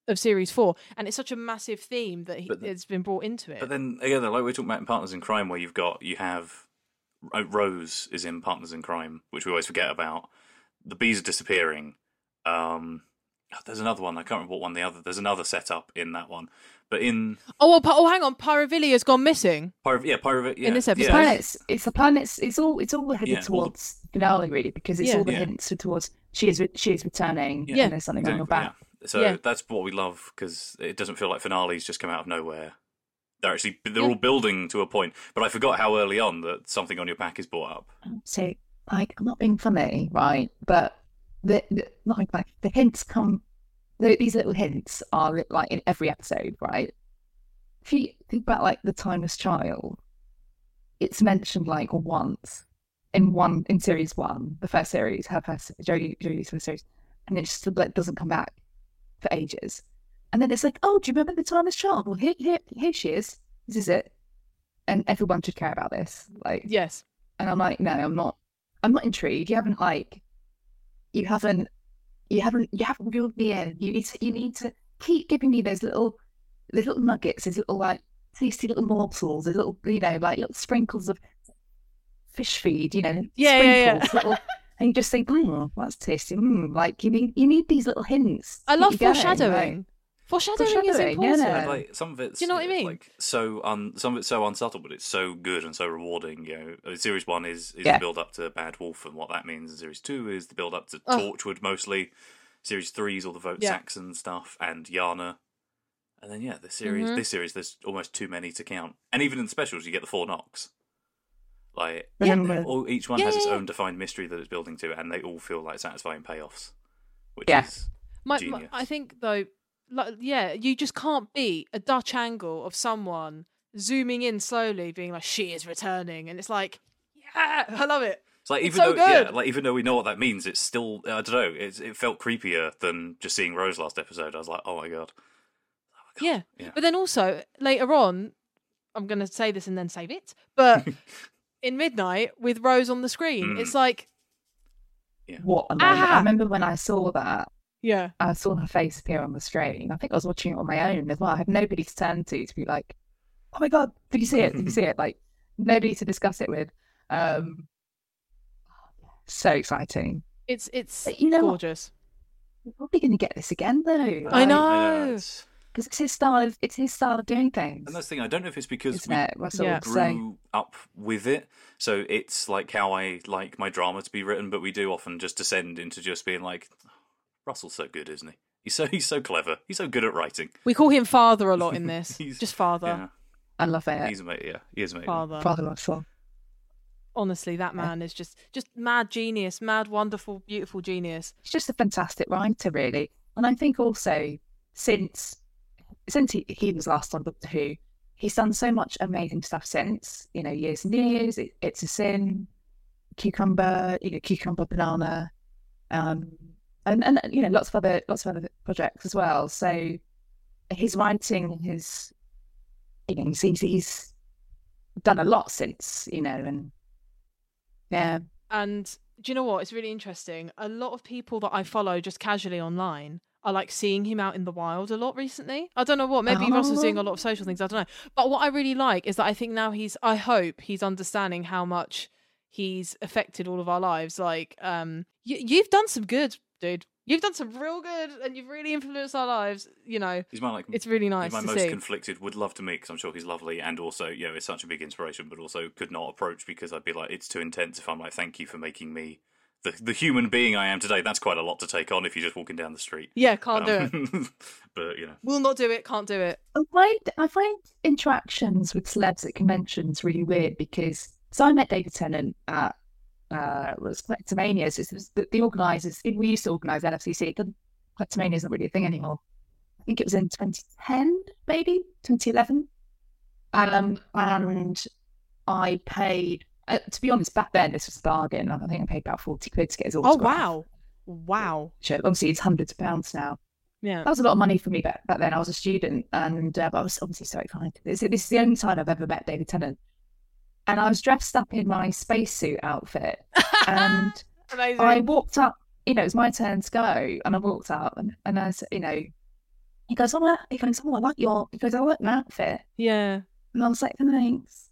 of series four, and it's such a massive theme that he, But it's been brought into it. But then again, like we're talking about in Partners in Crime, where you've got you have uh, Rose is in Partners in Crime, which we always forget about. The bees are disappearing. Um, oh, there's another one. I can't remember what one the other. There's another setup in that one, but in oh, well, oh, hang on, Pyrovillia's gone missing. Pyro, yeah, Pyro, yeah, this episode. yeah. planets it's the planets it's all it's all headed Yeah, all the- towards finale really because it's Yeah. all the Yeah. hints towards she is she is returning Yeah. and there's something on your Exactly, back So Yeah. that's what we love because it doesn't feel like finales just come out of nowhere. They're actually they're Yeah. all building to a point. But I forgot how early on that something on your back is brought up. Oh, so, like, I'm not being funny, right? But the, the like, like the hints come. The, these little hints are like in every episode, right? If you think about like the timeless child, it's mentioned like once in one in series one, the first series, her first Jodie Jodie's first series, and it just like doesn't come back for ages. And then it's like, oh, do you remember the time timeless child? Well, here, here, here she is. This is it. And everyone should care about this. Like, Yes. and I'm like, no, I'm not. I'm not intrigued. You haven't like, you haven't, you haven't, you haven't reeled me in. You need to, you need to keep giving me those little, those little nuggets, those little like tasty little morsels, those little, you know, like little sprinkles of fish feed. You know, Yeah, yeah, yeah. little, and you just think, mm, that's tasty. Mm, like you need, you need these little hints. I love keep you going, foreshadowing. like- Foreshadowing, is Foreshadowing, yeah, important. no. And, like some of it's Do you know what I mean? Like so un some of it's so unsubtle, but it's so good and so rewarding. You know, Uh, series one is is Yeah. the build up to Bad Wolf and what that means. And series two is the build up to Oh. Torchwood mostly. Series three is all the Vote Yeah. Saxon stuff and Yana. And then yeah, the series Mhm. this series there's almost too many to count. And even in the specials, you get the four knocks. Like Yeah. All, each one Yeah, has its yeah, yeah. own defined mystery that it's building to, and they all feel like satisfying payoffs. Which Yeah. is My, my, Genius. I think though, like, yeah, you just can't beat a Dutch angle of someone zooming in slowly, being like, "She is returning," and it's like, yeah, I love it. It's like It's even so though yeah, like even though we know what that means, it's still I don't know. It's, it felt creepier than just seeing Rose last episode. I was like, oh my god. Oh my Yeah. God. yeah. But then also later on, I'm going to say this and then save it. But in Midnight with Rose on the screen, Mm. it's like, What a moment. Ah! I remember when I saw that. yeah, I saw her face appear on the screen. I think I was watching it on my own as well. I had nobody to turn to to be like, "Oh my god, did you see it? Did you see it?" Like nobody to discuss it with. Um, so exciting. it's it's But you know what? gorgeous. We're probably going to get this again though. I know. I know, it's- because it's his style. Of, it's his style of doing things. And that's the thing. I don't know if it's because isn't we it? Russell? Yeah. grew So up with it, so it's like how I like my drama to be written. But we do often just descend into just being like, Russell's so good, isn't he? He's so he's so clever. He's so good at writing. We call him father a lot in this. He's- Just father, Yeah, I love it. he's amazing. Yeah, he is amazing. father. Father Russell. Honestly, that man is just just mad genius, mad wonderful, beautiful genius. He's just a fantastic writer, really. And I think also since since he, he was last on Doctor Who, he's done so much amazing stuff since. You know, years and years. It, it's a sin, cucumber, you know, cucumber banana, um, and and you know, lots of other lots of other projects as well. So his writing, his you know, he's he's done a lot since. You know, and yeah, And do you know what? It's really interesting. A lot of people that I follow just casually online are like seeing him out in the wild a lot recently. I don't know what. Maybe Russell's doing a lot of social things. I don't know. But what I really like is that I think now he's. I hope he's understanding how much he's affected all of our lives. Like, um, you, you've done some good, dude. You've done some real good, and you've really influenced our lives. You know, He's my like it's really nice he's my to most see. conflicted. Would love to meet because I'm sure he's lovely, and also you know it's such a big inspiration. But also could not approach because I'd be like it's too intense. If I'm like, thank you for making me the the human being I am today. That's quite a lot to take on if you're just walking down the street. yeah, can't do it. Um, but you know, Will not do it. Can't do it. I find I find interactions with celebs at conventions really weird because so I met David Tennant at uh was Collectormania. So it was the, the organisers we used to organise LFCC. but Collectormania isn't really a thing anymore. I think it was in 2010, maybe 2011. Um, and I paid. Uh, to be honest, back then this was a bargain. I think I paid about 40 quid to get his autograph. Oh wow, wow. Which, uh, Obviously, it's hundreds of pounds now Yeah. that was a lot of money for me back, back then. I was a student, and uh, but I was obviously so excited. This, this is the only time I've ever met David Tennant, and I was dressed up in my spacesuit outfit, and I walked up. You know, it was my turn to go, and I walked up, and, and I said, you know, he goes, "Oh, he goes, oh, I like your," he goes, "I like your outfit," yeah. and I was like, "Thanks."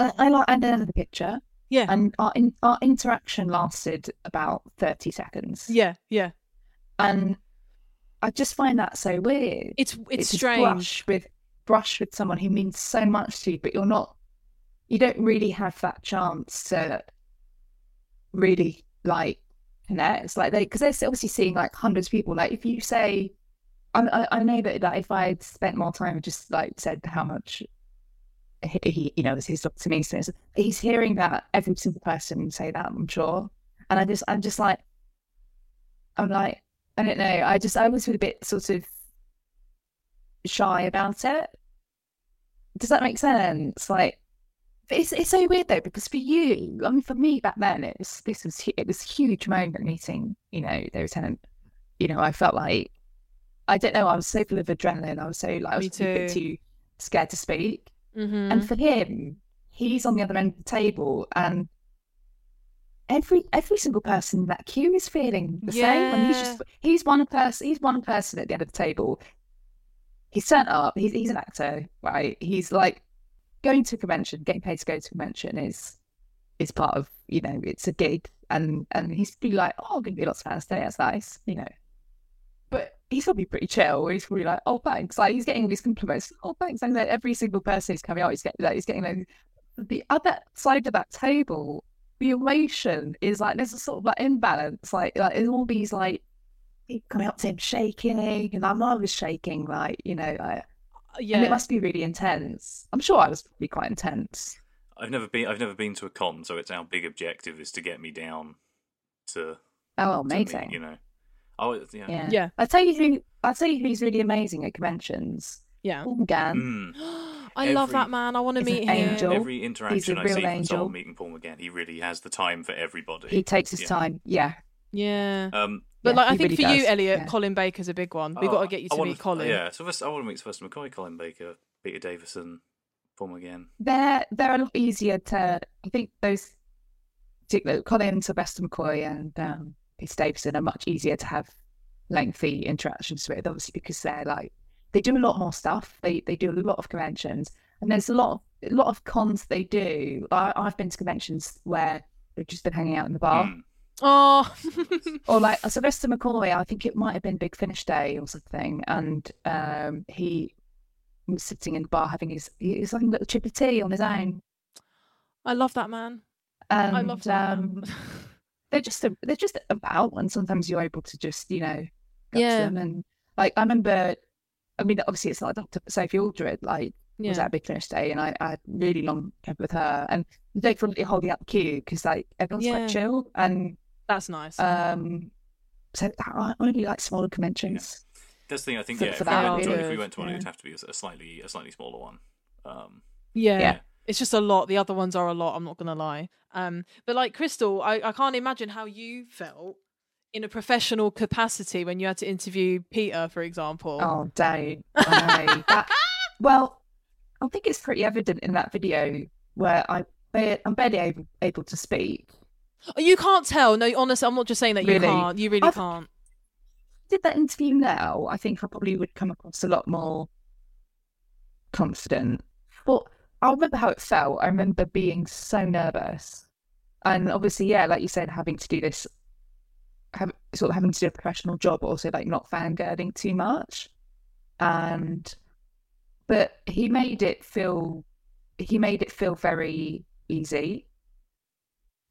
I, I like, and then the picture, Yeah. and our in, our interaction lasted about thirty seconds, Yeah. Yeah. and I just find that so weird. It's it's to strange. brush with brush with someone who means so much to you, but you're not. You don't really have that chance to really like connect. Like they, because they're obviously seeing like hundreds of people. Like if you say, I, I, I know that like if I'd spent more time just like said how much he, you know, this is to me, so he's hearing that every single person say that. I'm sure, and I just, I'm just like, I'm like, I don't know. I just, I was a bit sort of shy about it. Does that make sense? Like, it's it's so weird though because for you, I mean, for me back then, it was this was it was a huge moment meeting. You know, the lieutenant. You know, I felt like I don't know. I was so full of adrenaline. I was so like I was Me a bit too. too scared to speak. Mm-hmm. And for him, he's on the other end of the table, and every every single person in that queue is feeling the same. And he's just he's one person. He's one person at the end of the table. He's turned up. He's he's an actor, right? He's like going to a convention, getting paid to go to a convention is is part of you know it's a gig, and and he's be like, oh, I'm gonna be lots of fans today. That's nice, you know. But he's gonna be pretty chill. He's probably like, oh, thanks. Like he's getting these compliments. Oh, thanks. And then every single person who's coming out, he's getting like, he's getting like, the other side of that table. The emotion is like there's a sort of like imbalance. Like like there's all these like people coming up to him shaking, and I'm I was shaking. Like you know, like, yeah. and it must be really intense. I'm sure I was probably quite intense. I've never been. I've never been to a con, so it's our big objective is to get me down to. Oh, to me, amazing! you know. Oh yeah. yeah. Yeah. I'll tell you who. I'll tell you who's really amazing at conventions. yeah. Paul McGann. Mm. I love that man. I want to He's an meet him. angel. Every interaction I real see from angel. someone meeting Paul McGann, he really has the time for everybody. He takes his Yeah. time. Yeah. Yeah. Um, But Yeah, like, I think really for you, Elliott, yeah. Colin Baker's a big one. We've oh, got to get you to wanna- meet Colin. Yeah, Sylvester, I want to meet Sylvester McCoy, Colin Baker, Peter Davison, Paul McGann. They're they're a lot easier to. I think those, particularly Colin, Sylvester McCoy, and um, Peter Davison are much easier to have lengthy interactions with. Obviously, because they're like they do a lot more stuff. They they do a lot of conventions, and there's a lot of a lot of cons they do. I, I've been to conventions where they've just been hanging out in the bar. Mm. Oh. or like Sylvester McCoy, I think it might have been Big Finish Day or something, and um, he was sitting in the bar having his he's having a little chip of tea on his own. I love that man. And, I love that um, man. they're just a, they're just about, and sometimes you're able to just you know Yeah. them and like I remember. I mean, obviously, it's like Dr. Sophie Aldred, like was yeah. at Big Finish Day, and I, I had really long kept with her, and they frequently holding up the queue because like everyone's Yeah. quite chill, and That's nice. um, so I I really like smaller conventions. That's the thing. I think For- yeah. for if, we that went to, if we went to one, yeah. it'd have to be a, a slightly a slightly smaller one. Um, yeah. It's just a lot. The other ones are a lot. I'm not gonna lie. Um, but like Christel, I, I can't imagine how you felt in a professional capacity when you had to interview Peter, for example. Oh, don't. That, well, I think it's pretty evident in that video where I I'm barely able, able to speak. Oh, You can't tell. No, honestly, I'm not just saying that you Really? can't. You really I've- can't. Did that interview now? I think I probably would come across a lot more confident. But I remember how it felt. I remember being so nervous, and obviously, yeah, like you said, having to do this, have, sort of having to do a professional job, also like not fangirling too much, and but he made it feel he made it feel very easy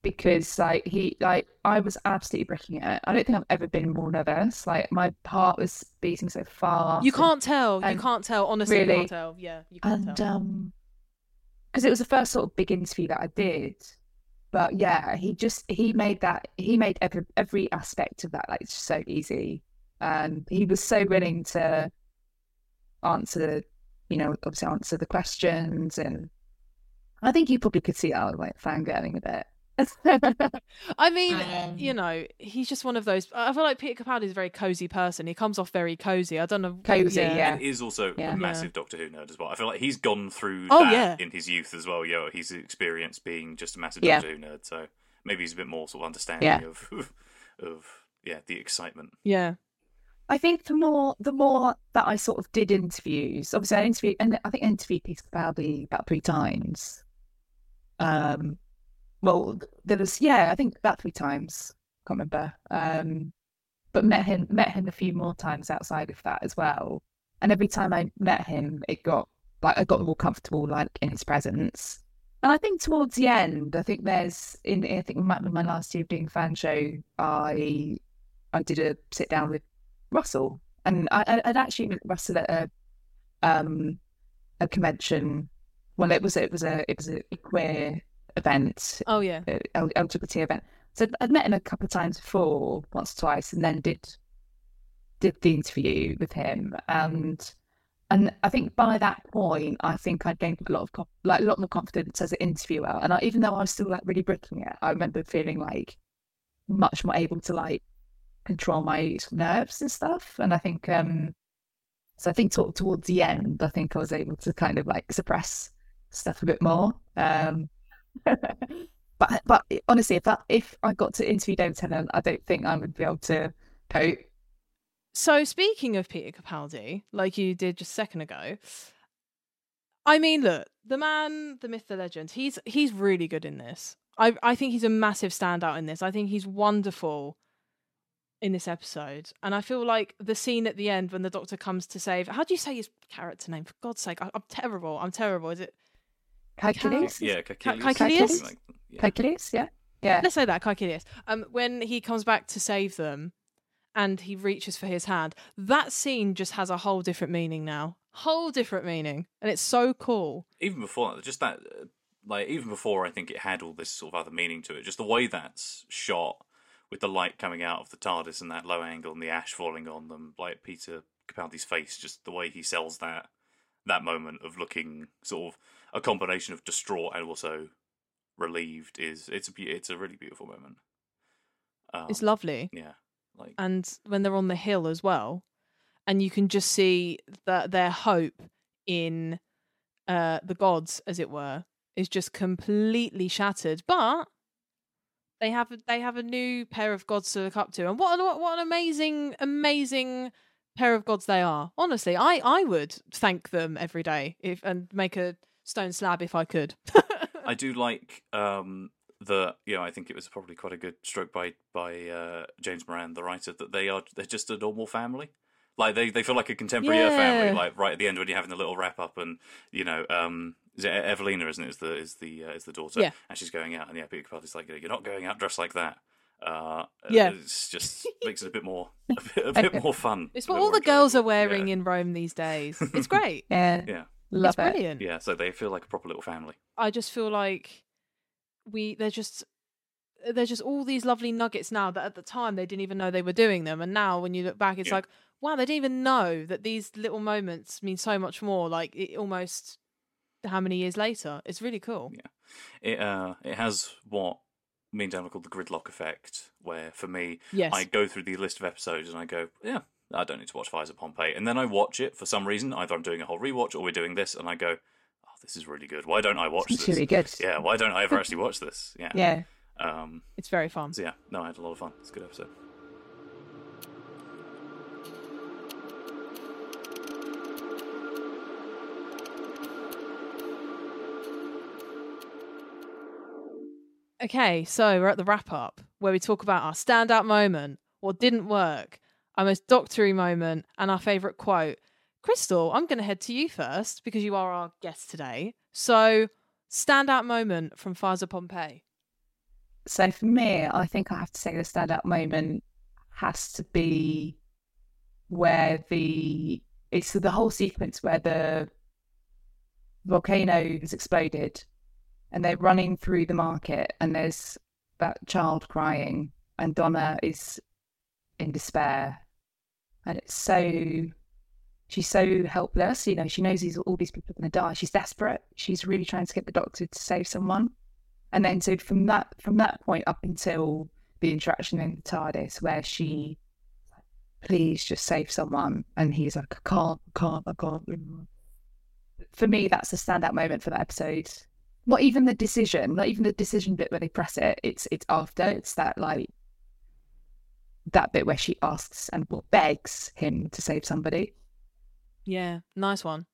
because like he like I was absolutely breaking it. I don't think I've ever been more nervous. Like my heart was beating so fast. You can't tell. You can't tell. Honestly, you Really? can't tell. Yeah, you can't and tell. um because it was the first sort of big interview that I did. But yeah, he just he made that he made every every aspect of that like so easy, and he was so willing to answer, you know, obviously answer the questions, and I think you probably could see I was like fangirling a bit. I mean, Um, you know, he's just one of those. I feel like Peter Capaldi is a very cozy person. He comes off very cozy. I don't know. Cozy, yeah. and is also Yeah. a massive Doctor Who nerd as well. I feel like he's gone through Oh, that yeah. in his youth as well. Yeah, he's experienced being just a massive Yeah. Doctor Who nerd, so maybe he's a bit more sort of understanding Yeah. of of yeah the excitement. Yeah. I think the more the more that I sort of did interviews, obviously I interviewed and I think I interviewed Peter Capaldi about three times. Um, well, there was yeah, I think about three times. Can't remember. Um, but met him met him a few more times outside of that as well. And every time I met him, it got like I got more comfortable like in his presence. And I think towards the end, I think there's in I think my, my last year of doing fan show, I I did a sit down with Russell, and I, I'd actually met Russell at a um a convention. Well, it was it was a it was a queer event, Oh yeah. L- LGBT event. So I'd met him a couple of times before, once or twice, and then did did the interview with him. And and I think by that point, I think I'd gained a lot of like a lot more confidence as an interviewer. And I, even though I was still like really bricking it, I remember feeling like much more able to like control my nerves and stuff. And I think um so I think to- towards the end, I think I was able to kind of like suppress stuff a bit more. Um but but honestly, if that if I got to interview David Tennant, I don't think I would be able to cope. So speaking of Peter Capaldi, like you did just a second ago, I mean, look, the man, the myth, the legend. He's he's really good in this. I I think he's a massive standout in this. I think he's wonderful in this episode, and I feel like the scene at the end when the Doctor comes to save. How do you say his character name? For God's sake, I, I'm terrible. I'm terrible. Is it? Calculus? Yeah, Caecilius. Caecilius? like. Yeah. Calculus, yeah. Yeah. Let's say that Caecilius. Um, when he comes back to save them, and he reaches for his hand, that scene just has a whole different meaning now. Whole different meaning, and it's so cool. even before that, just that, uh, like even before, I think it had all this sort of other meaning to it. Just the way that's shot, with the light coming out of the TARDIS and that low angle and the ash falling on them, like Peter Capaldi's face, just the way he sells that that moment of looking sort of a combination of distraught and also relieved is it's a it's a really beautiful moment. Um, It's lovely, Yeah, like and when they're on the hill as well, and you can just see that their hope in uh, the gods, as it were, is just completely shattered. But they have they have a new pair of gods to look up to, and what an, what, what an amazing amazing pair of gods they are. Honestly, I I would thank them every day if and make a stone slab if I could. I do like um, the you know I think it was probably quite a good stroke by by uh, James Moran, the writer, that they are they're just a normal family. Like they, they feel like a contemporary Earth family. Like right at the end when you're having the little wrap up and you know um, is it Evelina isn't it is the is the uh, is the daughter Yeah. and she's going out and yeah Peter Capaldi's like you're not going out dressed like that. Uh, Yeah. it's just makes it a bit more a bit, a bit more fun. it's what all more the girls are wearing yeah. in Rome these days. It's great. Yeah. Yeah, Love it's it. brilliant. yeah. So they feel like a proper little family. I just feel like we they're just there's just all these lovely nuggets now that at the time they didn't even know they were doing them and now when you look back it's Yeah. like wow they didn't even know that these little moments mean so much more like it almost how many years later it's really cool Yeah. It uh it has what me and Dan would call the gridlock effect, where for me yes I go through the list of episodes and I go, yeah, I don't need to watch Fires of Pompeii, and then I watch it for some reason. Either I'm doing a whole rewatch or we're doing this, and I go, oh, this is really good. Why don't I watch It's this? really good. Yeah, why don't I ever actually watch this? Yeah. Yeah. Um. it's very fun So yeah, no, I had a lot of fun. It's a good episode. okay so we're at the wrap up where we talk about our standout moment what didn't work our most doctory moment and our favorite quote Christel i'm going to head to you first because you are our guest today so standout moment from of Pompeii. So for me, I think I have to say the standout moment has to be where the it's the whole sequence where the volcano has exploded and they're running through the market and there's that child crying and Donna is in despair and it's so she's so helpless you know she knows these all these people are going to die. She's desperate. She's really trying to get the doctor to save someone. And then so from that from that point up until the interaction in the TARDIS where she please just save someone. And he's like I can't I can't I can't. For me that's the standout moment for that episode. Not even the decision not even the decision bit where they press it. It's it's after. It's that like that bit where she asks and well, begs him to save somebody Yeah, nice one.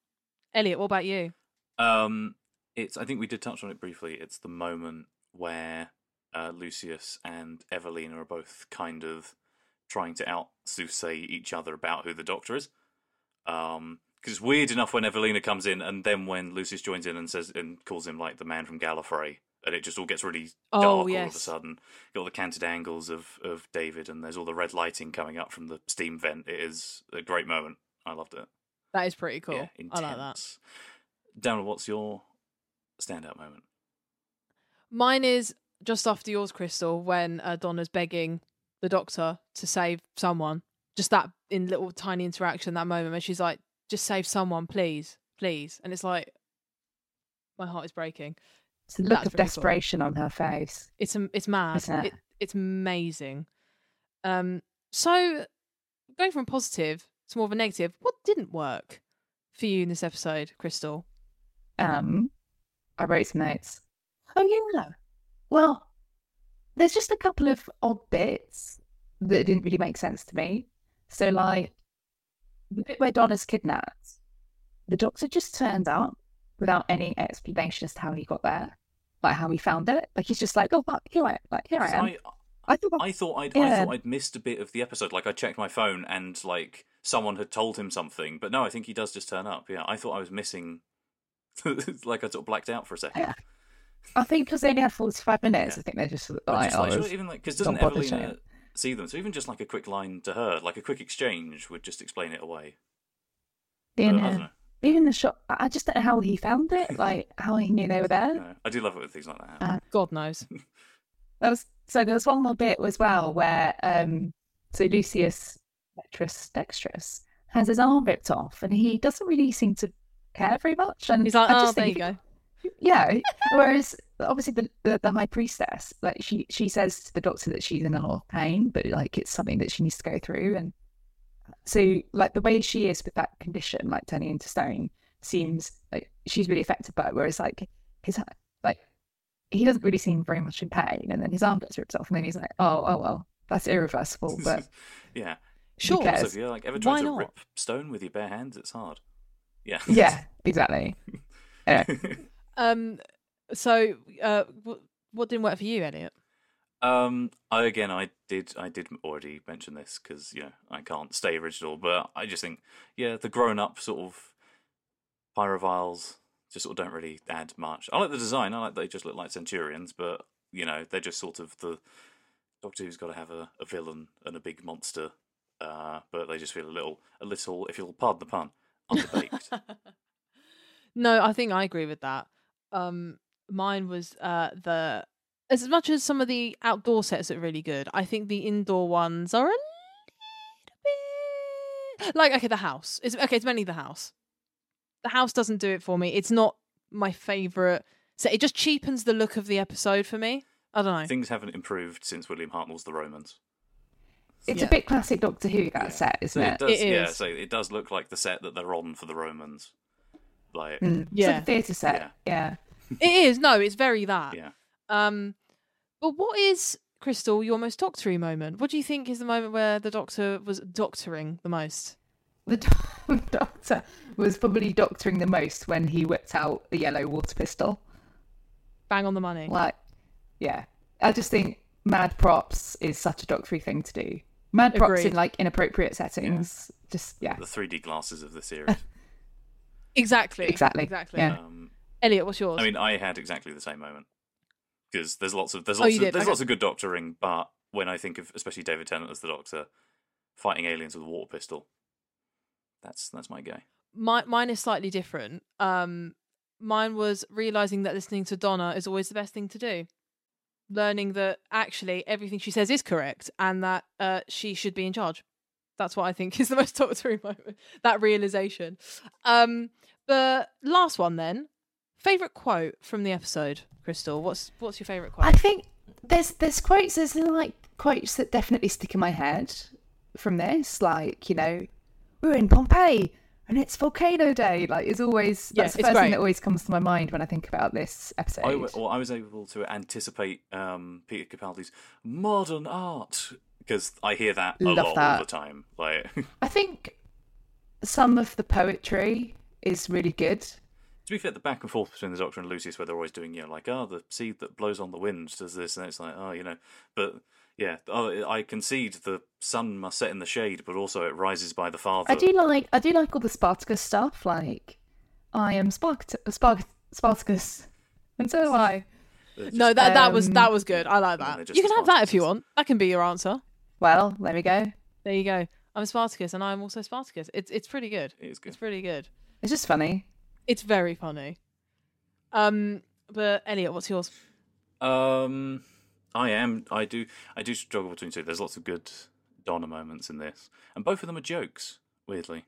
Elliott, what about you? Um, it's. I think we did touch on it briefly. It's the moment where uh, Lucius and Evelina are both kind of trying to out soothsay each other about who the Doctor is. Um, because it's weird enough when Evelina comes in, and then when Lucius joins in and says and calls him like the man from Gallifrey, and it just all gets really Oh, dark all of a yes. sudden. Got all the canted angles of of David, and there's all the red lighting coming up from the steam vent. It is a great moment. I loved it. That is pretty cool. Yeah, I like that. Damla, what's your standout moment? Mine is just after yours, Christel, when uh, Donna's begging the doctor to save someone. Just that in little tiny interaction, that moment where she's like, "Just save someone, please, please," and it's like, my heart is breaking. It's the look That's of very cool. desperation on her face. It's it's mad. Isn't it? it's amazing. Um, so going from positive to more of a negative, what didn't work for you in this episode, Christel? Um, I wrote some notes. Oh, yeah. Well, there's just a couple of odd bits that didn't really make sense to me. So, like, the bit where Donna's kidnapped, the doctor just turned up without any explanation as to how he got there, like how he found it. Like he's just like, oh, fuck, here I, like here I am. I, I thought, I thought I'd I thought I'd missed a bit of the episode. Like I checked my phone and like someone had told him something, but no, I think he does just turn up. Yeah, I thought I was missing. like I sort of blacked out for a second. Yeah. I think because they only had 45 minutes, Yeah. I think they're just like, just like, oh, even like because doesn't Evelina see them? So even just like a quick line to her, like a quick exchange, would just explain it away. you But know. I don't know. even the shot, I I just don't know how he found it, like how he knew they were there. No, I do love it when things like that happen. Uh, God knows. There was so there was one more bit as well where um so Lucius Dextrus Dextrus has his arm ripped off and he doesn't really seem to care very much. And He's like, I oh, just there you think go. Yeah. Whereas obviously the, the the high priestess, like she she says to the doctor that she's in a lot of pain, but like it's something that she needs to go through. And so like the way she is with that condition, like turning into stone, seems like she's really affected by it. Whereas like his like he doesn't really seem very much in pain, and then his arm gets ripped off, and then he's like, oh oh well, that's irreversible. But yeah. Sure. cares? Also, if you like ever Why tried to not? rip stone with your bare hands, it's hard. Yeah. yeah, exactly. Anyway, Um. So, uh, what, what didn't work for you, Elliott? Um, I again, I did, I did already mention this because you know I can't stay original, but I just think, yeah, the grown-up sort of pyroviles just sort of don't really add much. I like the design. I like they just look like centurions, but you know they're just sort of the Doctor Who's got to have a, a villain and a big monster, uh, but they just feel a little, a little, if you'll pardon the pun, underbaked. no, I think I agree with that. Um, mine was uh the as much as some of the outdoor sets are really good. I think the indoor ones are a little bit like okay, the house. It's okay. It's mainly the house. The house doesn't do it for me. It's not my favorite. So it just cheapens the look of the episode for me. I don't know. Things haven't improved since William Hartnell's The Romans. it's Yeah. a bit classic Doctor Who that Yeah. set, isn't it it? does, It yeah. So it does look like the set that they're on for the Romans. Like, Mm. It's Yeah. like a theatre set. Yeah. It is no, it's very that. yeah. Um, but what is Christel your most doctory moment? What do you think is the moment where the Doctor was doctoring the most? The do- doctor was probably doctoring the most when he whipped out the yellow water pistol. Bang on the money. Like, yeah. I just think mad props is such a doctory thing to do. Mad props in like inappropriate settings. Just, yeah. The 3D glasses of the series. Exactly. Exactly, Exactly. yeah. um, Elliott, what's yours? I mean, I had exactly the same moment because there's lots of there's Oh, lots you of, did? there's Okay. lots of good doctoring, but when I think of especially David Tennant as the Doctor fighting aliens with a water pistol, that's that's my guy. My, mine is slightly different. Um, mine was realizing that listening to Donna is always the best thing to do. Learning that actually everything she says is correct and that uh, she should be in charge. That's what I think is the most doctoring moment. That realization. Um, but last one then. Favorite quote from the episode, Christel. What's what's your favorite quote? I think there's there's quotes, there's like quotes that definitely stick in my head from this. Like, you know, we're in Pompeii and it's volcano day. Like, it's always, Yeah, that's the first great. thing that always comes to my mind when I think about this episode. I, w- well, I was able to anticipate um, Peter Capaldi's modern art because I hear that a Love lot all the time. Like, I think some of the poetry is really good. To be fair, the back and forth between the Doctor and Lucius, where they're always doing, you know, like, oh, the seed that blows on the wind does this, and it's like, oh, you know, but yeah, oh, I concede the sun must set in the shade, but also it rises by the farther. I do like I do like all the Spartacus stuff. Like, I am Spart- Spart- Spartacus, and so am I. They're No, just- that that was Um, that was good. I like that. You can have that if you want. That can be your answer. Well, there we go. There you go. I'm Spartacus, and I'm also Spartacus. It's it's pretty good. It is good. It's pretty good. It's just funny. It's very funny. Um, but Elliott, what's yours? Um, I am. I do. I do struggle between two. There's lots of good Donna moments in this, and both of them are jokes. Weirdly,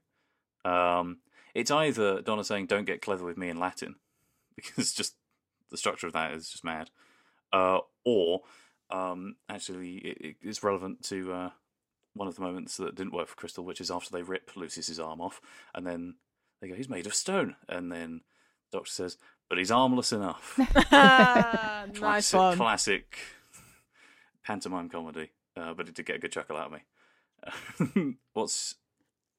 um, it's either Donna saying "Don't get clever with me" in Latin, because just the structure of that is just mad, uh, or um, actually it, it- it's relevant to uh, one of the moments that didn't work for Christel, which is after they rip Lucius's arm off, and then they go, "He's made of stone," and then Doctor says, "But he's armless enough." nice classic, one. classic pantomime comedy, uh, but it did get a good chuckle out of me. what's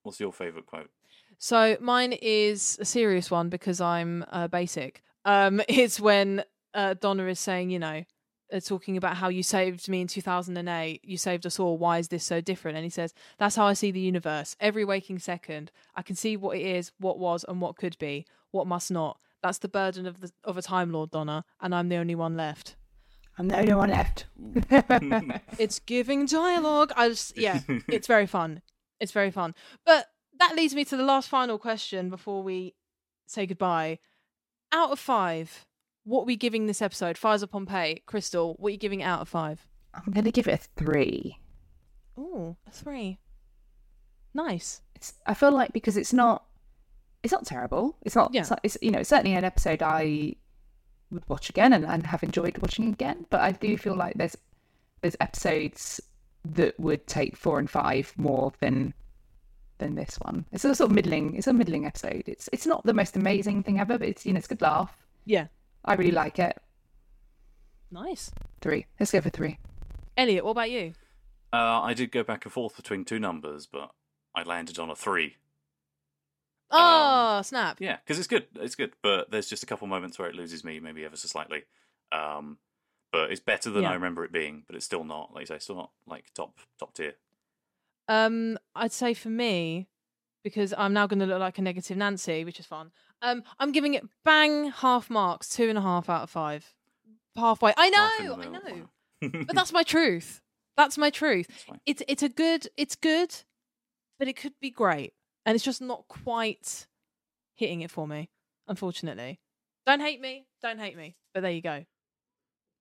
what's your favourite quote? So mine is a serious one because I'm uh, basic. Um, it's when uh, Donna is saying, you know, Uh, talking about how you saved me in 2008. You saved us all. Why is this so different? And he says, that's how I see the universe. Every waking second, I can see what it is, what was, and what could be, what must not. That's the burden of the of a Time Lord, Donna, and I'm the only one left. I'm the only one left. It's giving dialogue. I just yeah, it's very fun. It's very fun. But that leads me to the last final question before we say goodbye. Out of five, what are we giving this episode? Fires of Pompeii, Christel, what are you giving out of five? I'm going to give it a three. Oh, a three. Nice. It's, I feel like because it's not, it's not terrible. It's not. Yeah. It's, it's you know certainly an episode I would watch again and, and have enjoyed watching again. But I do feel like there's there's episodes that would take four and five more than than this one. It's a sort of middling. It's a middling episode. It's it's not the most amazing thing ever, but it's you know it's a good laugh. Yeah. I really like it. Nice. Three. Let's go for three. Elliott, what about you? Uh, I did go back and forth between two numbers, but I landed on a three. Oh, snap. Yeah, because it's good. It's good, but there's just a couple moments where it loses me, maybe ever so slightly. Um, but it's better than Yeah. I remember it being. But it's still not, like you say, still not like top top tier. Um, I'd say for me, because I'm now going to look like a negative Nancy, which is fun. Um, I'm giving it bang half marks, two and a half out of five. Halfway. I know, I know, but that's my truth. That's my truth. That's. It's it's a good. It's good, but it could be great, and it's just not quite hitting it for me. Unfortunately, don't hate me. Don't hate me. But there you go.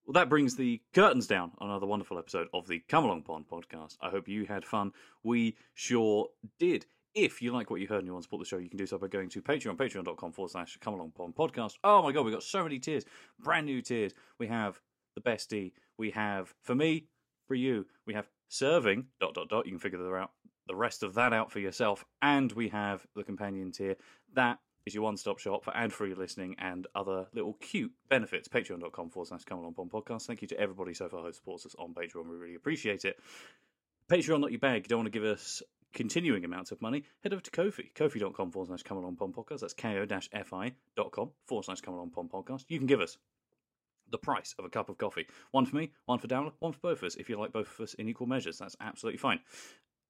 Well, that brings the curtains down on another wonderful episode of the Come Along Pond podcast. I hope you had fun. We sure did. If you like what you heard and you want to support the show, you can do so by going to Patreon, patreon.com forward slash Come Along Pond podcast. Oh my God, we've got so many tiers, brand new tiers. We have the bestie. We have, for me, for you, we have serving, dot, dot, dot. You can figure the, out, the rest of that out for yourself. And we have the companion tier. That is your one-stop shop for ad-free listening and other little cute benefits. Patreon.com forward slash Come Along Pond podcast. Thank you to everybody so far who supports us on Patreon. We really appreciate it. Patreon, not your bag. You don't want to give us continuing amounts of money, head over to Ko-fi. Ko-fi.com forward slash Come Along Pond podcast. That's ko-fi.com forward slash Come Along Pond podcast. You can give us the price of a cup of coffee. One for me, one for Damla, one for both of us. If you like both of us in equal measures, that's absolutely fine.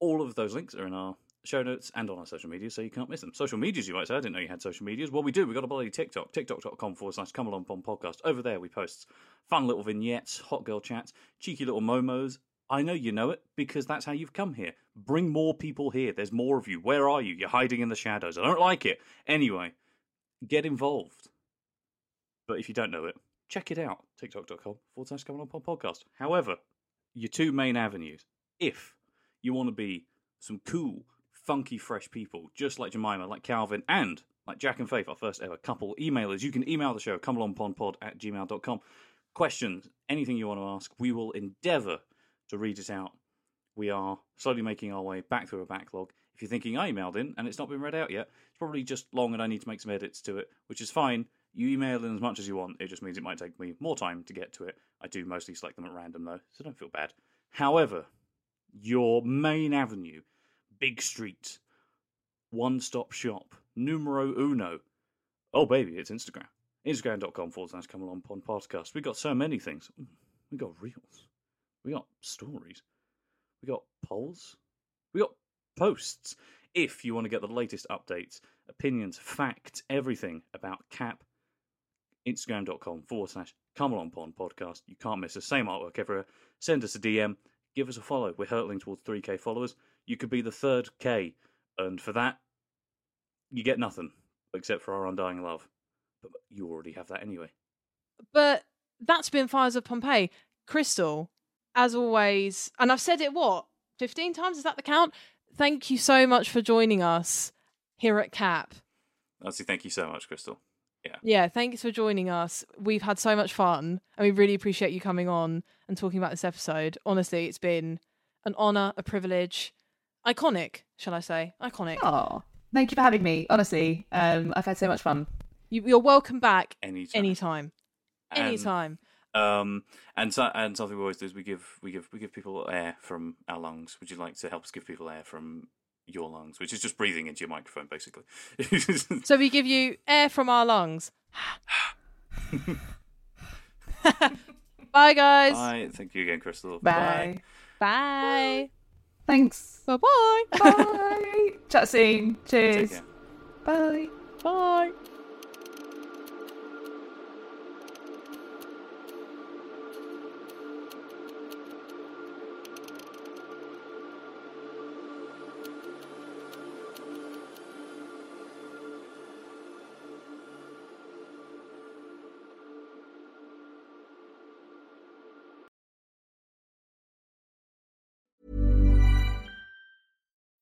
All of those links are in our show notes and on our social media, so you can't miss them. Social medias, you might say, I didn't know you had social medias. Well, we do. We've got a bloody TikTok, tiktok.com forward slash come along pond podcast. Over there, we post fun little vignettes, hot girl chats, cheeky little momos. I know you know it because that's how you've come here. Bring more people here. There's more of you. Where are you? You're hiding in the shadows. I don't like it. Anyway, get involved. But if you don't know it, check it out. TikTok.com forward slash coming on pod podcast. However, your two main avenues. If you want to be some cool, funky, fresh people, just like Jemima, like Calvin, and like Jack and Faith, our first ever couple emailers, you can email the show, comealongpondpod at gmail.com. Questions, anything you want to ask, we will endeavour to read it out. We are slowly making our way back through a backlog. If you're thinking I emailed in and it's not been read out yet, it's probably just long and I need to make some edits to it, which is fine. You email in as much as you want. It just means it might take me more time to get to it. I do mostly select them at random though, so don't feel bad. However, your main avenue, big street, one stop shop, numero uno Oh, baby, it's Instagram. Instagram.com forward slash come along pond podcast. We got so many things. We got reels. We got stories. We got polls. We got posts. If you want to get the latest updates, opinions, facts, everything about CAP, Instagram.com forward slash come along pond podcast. You can't miss the same artwork everywhere. Send us a DM. Give us a follow. We're hurtling towards 3k followers. You could be the third K. And for that, you get nothing except for our undying love. But you already have that anyway. But that's been Fires of Pompeii. Christel, as always, and I've said it what, 15 times? Is that the count? Thank you so much for joining us here at CAP. Honestly, thank you so much, Christel. Yeah. Yeah, thanks for joining us. We've had so much fun and we really appreciate you coming on and talking about this episode. Honestly, it's been an honour, a privilege, iconic, shall I say? Iconic. Oh, thank you for having me. Honestly, um, I've had so much fun. You, you're welcome back Anytime. anytime. And- Anytime. Um, and so, and something we always do is we give we give we give people air from our lungs. Would you like to help us give people air from your lungs, which is just breathing into your microphone, basically? So we give you air from our lungs. Bye, guys. Bye. Thank you again, Christel. Bye. Bye. Thanks. Bye. Bye. Bye. Chat soon. Take Cheers. care. Bye. Bye.